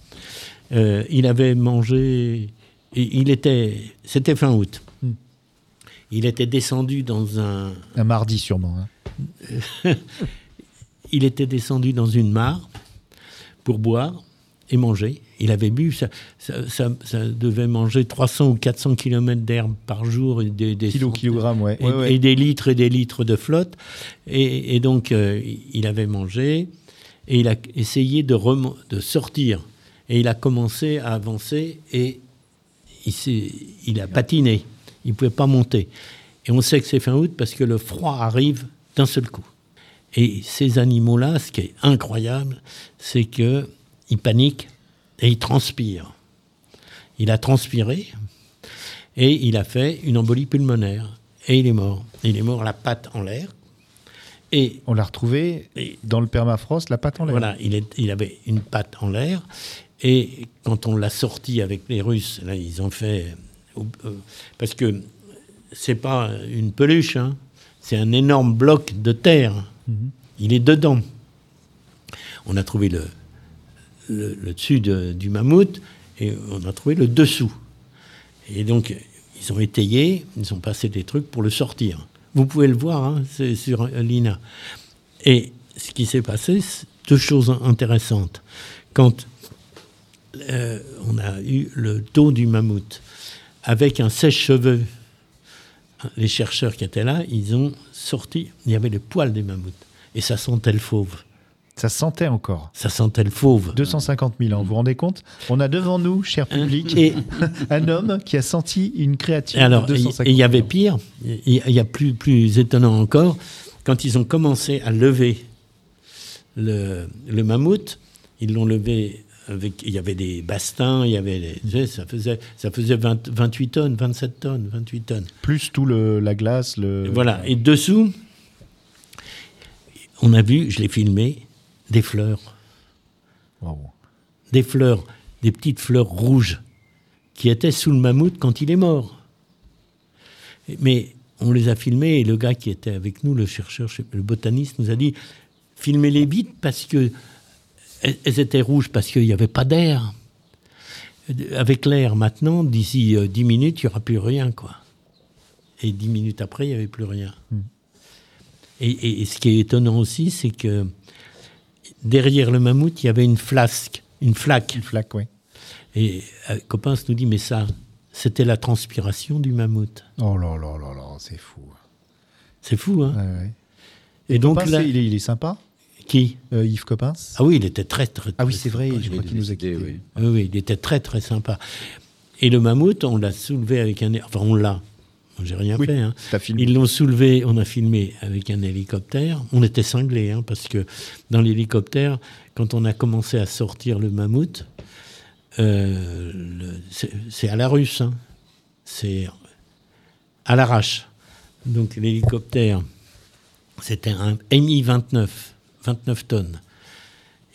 Euh, il avait mangé. il était, c'était fin août. Hmm. Il était descendu dans un, Un mardi sûrement. hein. il était descendu dans une mare pour boire et manger. Il avait bu, ça, ça, ça- ça devait manger 300 ou 400 km d'herbe par jour. Et des, des Kilo, centaines- kilogramme, ouais. et, Ouais, ouais. et des litres et des litres de flotte. Et, et donc, euh, il avait mangé et il a essayé de, sortir. Et il a commencé à avancer et il, il a patiné. Ils ne pouvaient pas monter. Et on sait que c'est fin août parce que le froid arrive d'un seul coup. Et ces animaux-là, ce qui est incroyable, c'est qu'ils paniquent et ils transpirent. Il a transpiré et il a fait une embolie pulmonaire. Et il est mort. Il est mort la patte en l'air. Et On l'a retrouvé Et- dans le permafrost, la patte en l'air. voilà, il, est- il avait une patte en l'air. Et quand on l'a sorti avec les Russes, là, ils ont fait. euh, parce que c'est pas une peluche, hein, c'est un énorme bloc de terre. Il est dedans. On a trouvé le, le, le dessus de- du mammouth et on a trouvé le dessous. Et donc, ils ont étayé, ils ont passé des trucs pour le sortir. Vous pouvez le voir, hein, c'est sur l'INA. Et ce qui s'est passé, deux choses intéressantes. Quand euh, on a eu le dos du mammouth avec un sèche-cheveux, les chercheurs qui étaient là, ils ont sorti, il y avait les poils des mammouths. Et ça sentait le fauve. Ça sentait encore. Ça sentait le fauve. 250 000 ans, vous vous rendez compte? On a devant nous, cher Hein public, Et, un homme qui a senti une créature Et alors, de et 250 et il y avait 000 ans. pire, il y a plus, plus étonnant encore, quand ils ont commencé à lever le, le mammouth, ils l'ont levé avec, il y avait des bastins, il y avait ça faisait, ça faisait 20 28 tonnes, 27 tonnes, 28 tonnes. Plus tout le, la glace, le... Et voilà. Et dessous, on a vu, je l'ai filmé, des fleurs. Wow. des fleurs, des petites fleurs rouges qui étaient sous le mammouth quand il est mort. Mais on les a filmées et le gars qui était avec nous, le chercheur, le botaniste, nous a dit filmez-les vite parce que elles, étaient rouges parce qu'il n'y avait pas d'air. Avec l'air maintenant, d'ici euh, 10 minutes, il n'y aura plus rien, quoi. Et 10 minutes après, il n'y avait plus rien. Et, et- et ce qui est étonnant aussi, c'est que derrière le mammouth, il y avait une flasque, une flaque. Une flaque, oui. Et euh, Coppens nous dit, mais ça, c'était la transpiration du mammouth. Oh là là là là, c'est fou. C'est fou, hein Ouais, ouais. Et donc Coppens, là, il, est, il est sympa, qui? Euh, Yves Coppens Ah oui, il était très, très, Ah oui, c'est vrai, je crois qu'il nous a quittés. oui. Oui, oui, il était très, très sympa. Et le mammouth, on l'a soulevé avec un... Enfin, on l'a. J'ai rien Oui, fait, hein. Ils l'ont soulevé, on a filmé avec un hélicoptère. On était cinglés, hein, parce que dans l'hélicoptère, quand on a commencé à sortir le mammouth, euh, c'est à la russe, hein. c'est à l'arrache. Donc l'hélicoptère, c'était un Mi-29, 29 tonnes.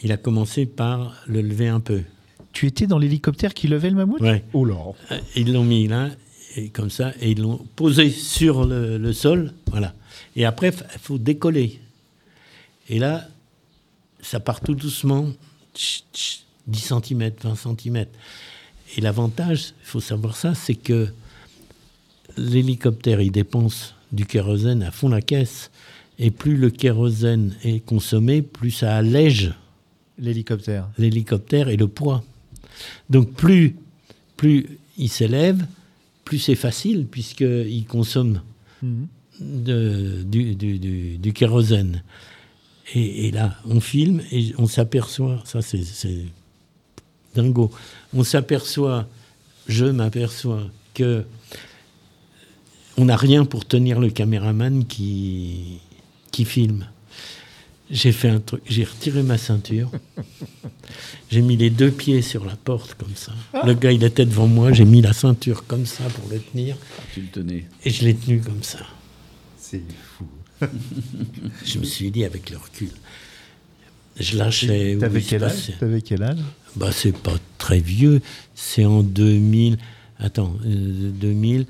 Il a commencé par le lever un peu. Tu étais dans l'hélicoptère qui levait le mammouth? Ouais. Oh là Euh, Ils l'ont mis là, et comme ça, et ils l'ont posé sur le, le sol. Voilà. Et après, il faut décoller. Et là, ça part tout doucement, tch, tch, 10 cm, 20 cm. Et l'avantage, il faut savoir ça, c'est que l'hélicoptère, il dépense du kérosène à fond la caisse. Et plus le kérosène est consommé, plus ça allège L'hélicoptère. l'hélicoptère et le poids. Donc plus, plus il s'élève, plus c'est facile puisqu'il consomme Mhm. de- du, du- du- du kérosène. Et, et là, on filme et on s'aperçoit, ça c'est c'est dingo, on s'aperçoit, je m'aperçois que on n'a rien pour tenir le caméraman qui, qui filme. J'ai fait un truc, j'ai retiré ma ceinture, j'ai mis les deux pieds sur la porte comme ça. Le gars, il était devant moi, j'ai mis la ceinture comme ça pour le tenir Tu le tenais. et je l'ai tenu comme ça. C'est fou. Je me suis dit avec le recul, je lâchais. où T'avais il se quel âge. T'avais quel âge Bah, c'est pas très vieux. C'est en 2000. Attends, euh, 2000,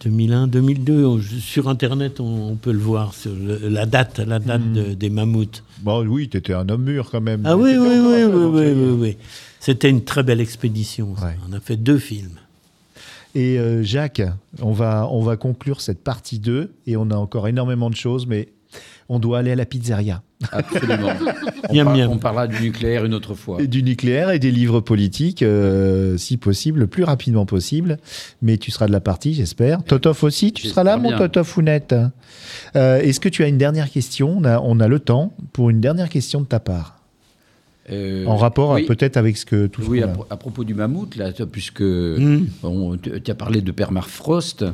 2001, 2002. on- Sur Internet, on, on peut le voir, sur le- la date, la date Hmm. de- des mammouths. Bon, oui, t'étais un homme mûr quand même. Ah oui, oui, oui, oui, oui, oui, oui. C'était une très belle expédition. Ouais. On a fait deux films. Et euh, Jacques, on va, on va conclure cette partie 2 et on a encore énormément de choses, mais on doit aller à la pizzeria. Absolument. on, Miam, par- miam. on parlera du nucléaire une autre fois. Et du nucléaire et des livres politiques, euh, si possible, le plus rapidement possible. Mais tu seras de la partie, j'espère. Totov aussi, tu seras là, mon Founette euh, Est-ce que tu as une dernière question? On a, on a le temps pour une dernière question de ta part. Euh, En rapport oui. peut-être avec ce que tout ce Oui, à, pro- à propos du mammouth, là, puisque Mm. on- tu tu as parlé de permafrost,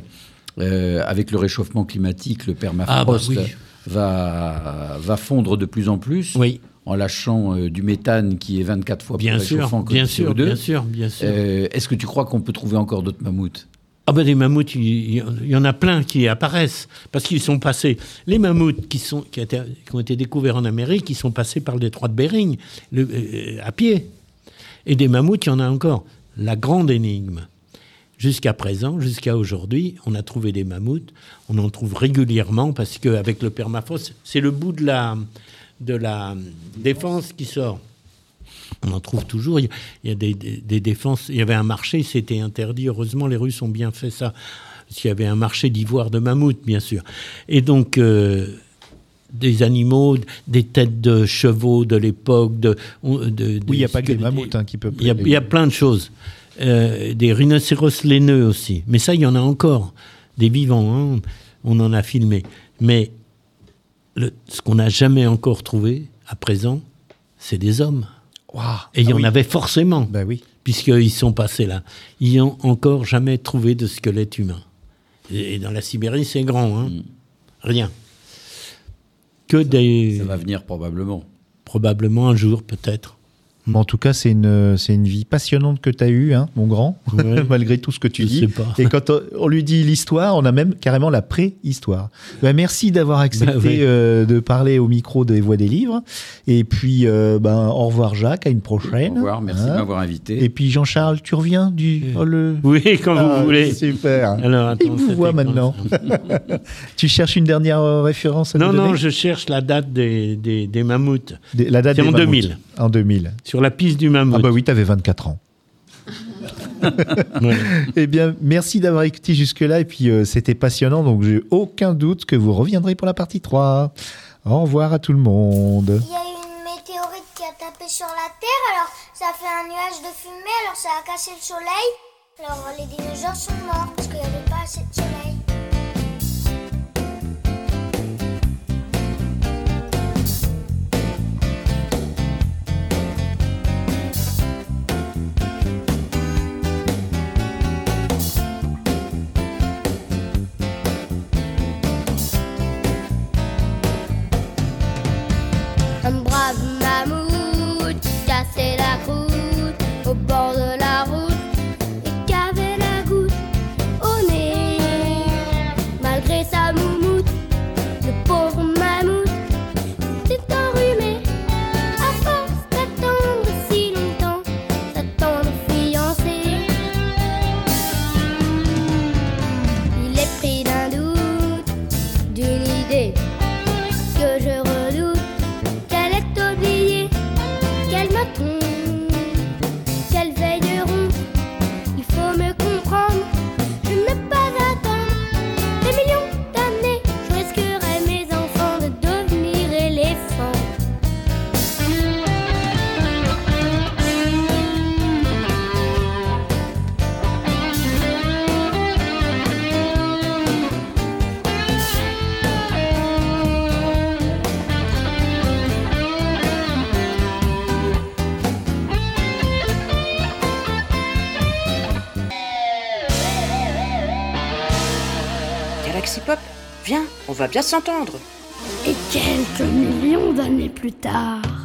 euh, avec le réchauffement climatique, le permafrost Ah, bah oui. Va, va fondre de plus en plus Oui, en lâchant euh, du méthane qui est 24 fois bien plus sûr, réchauffant que bien le sûr, CO2. bien sûr, bien sûr. Euh, Est-ce que tu crois qu'on peut trouver encore d'autres mammouths? Ah ben des mammouths, il y, en a plein qui apparaissent parce qu'ils sont passés. Les mammouths qui sont qui, ont été découverts en Amérique, ils sont passés par le détroit de Bering le- euh, à pied. Et des mammouths, il y en a encore. La grande énigme. Jusqu'à présent, jusqu'à aujourd'hui, on a trouvé des mammouths. On en trouve régulièrement parce qu'avec le permafrost, c'est le bout de la de la défense qui sort. On en trouve toujours. Il y a, des, des- des défenses. Il y avait un marché, c'était interdit. Heureusement, les Russes ont bien fait ça. Parce qu'il y avait un marché d'ivoire de mammouth, bien sûr. Et donc, euh, des animaux, des têtes de chevaux de l'époque. De, Oui, il n'y a pas que des mammouths hein, qui peuvent. Il y, a, il y a plein de choses. Euh, des rhinocéros laineux aussi. Mais ça, il y en a encore. Des vivants, hein. on en a filmé. Mais le- ce qu'on n'a jamais encore trouvé, à présent, c'est des hommes. Waouh. Et il y Ah en oui. avait forcément, Bah oui. puisqu'ils sont passés là. Ils n'ont encore jamais trouvé de squelette humain. Et, et dans la Sibérie, c'est grand. Hein. Rien. Que des... Ça va venir probablement. Probablement un jour, peut-être. Bon, en tout cas, c'est une, c'est une vie passionnante que tu as eue, hein, mon grand, Ouais. malgré tout ce que tu Je dis. sais pas. Et quand on, on lui dit l'histoire, on a même carrément la préhistoire. Bah, merci d'avoir accepté Bah oui. euh, de parler au micro des Voix des Livres. Et puis, euh, ben, au revoir Jacques, à une Au prochaine. revoir, merci Hein de m'avoir invité. Et puis Jean-Charles, tu reviens du... oh, le... Oui, quand Ah, vous voulez. Super. Alors, attends, Il vous voit maintenant. tu cherches une dernière euh, référence à Non, non, je cherche la date des, des, des mammouths. Des- La date C'est des en mammouths. 2000. En 2000. Sur la piste du mammouth. Ah bah oui, t'avais 24 ans. Ouais. Eh bien, merci d'avoir écouté jusque-là. Et puis, euh, c'était passionnant. Donc, j'ai aucun doute que vous reviendrez pour la partie 3. Au revoir à tout le monde. Il y a eu une météorite qui a tapé sur la Terre, alors ça a fait un nuage de fumée, alors ça a cassé le soleil. Alors les dinosaures sont morts parce qu'il n'y avait pas assez de soleil. Bien s'entendre. Et quelques millions d'années plus tard.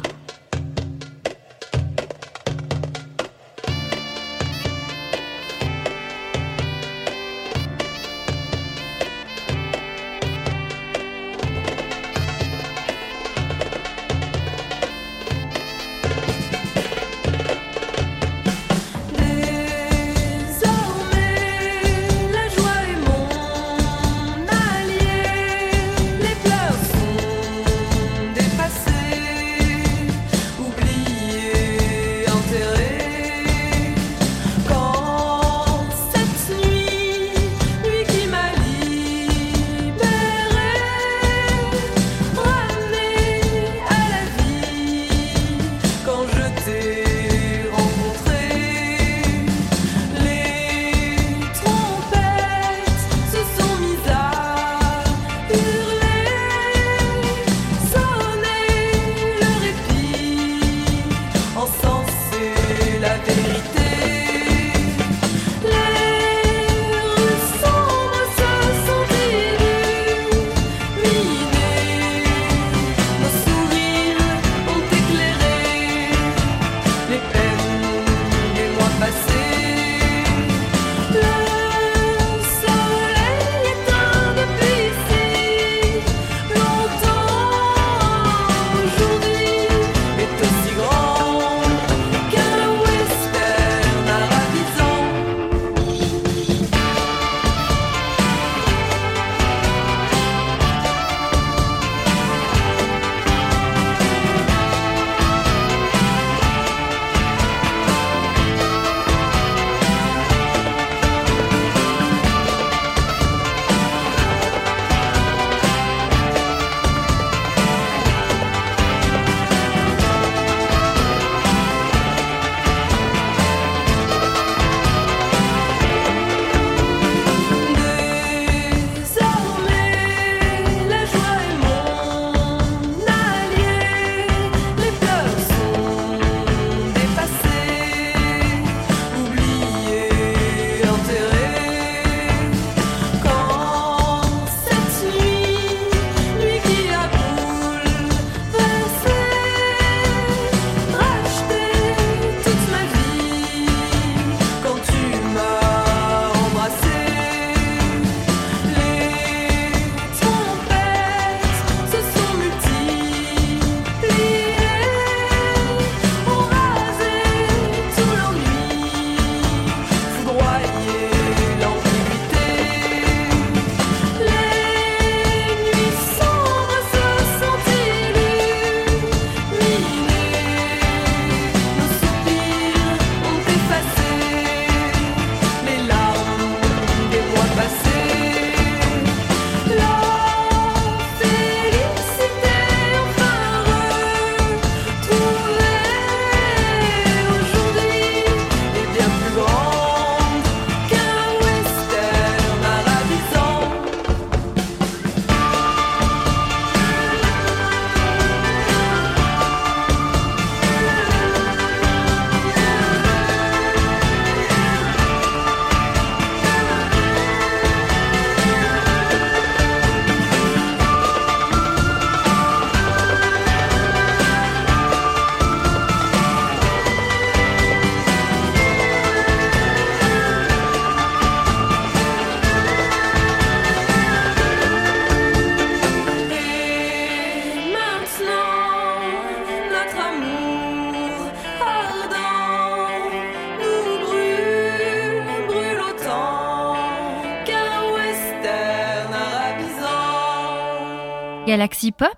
Galaxy Pop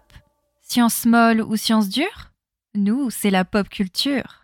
Science molle ou science dure Nous, c'est la pop culture.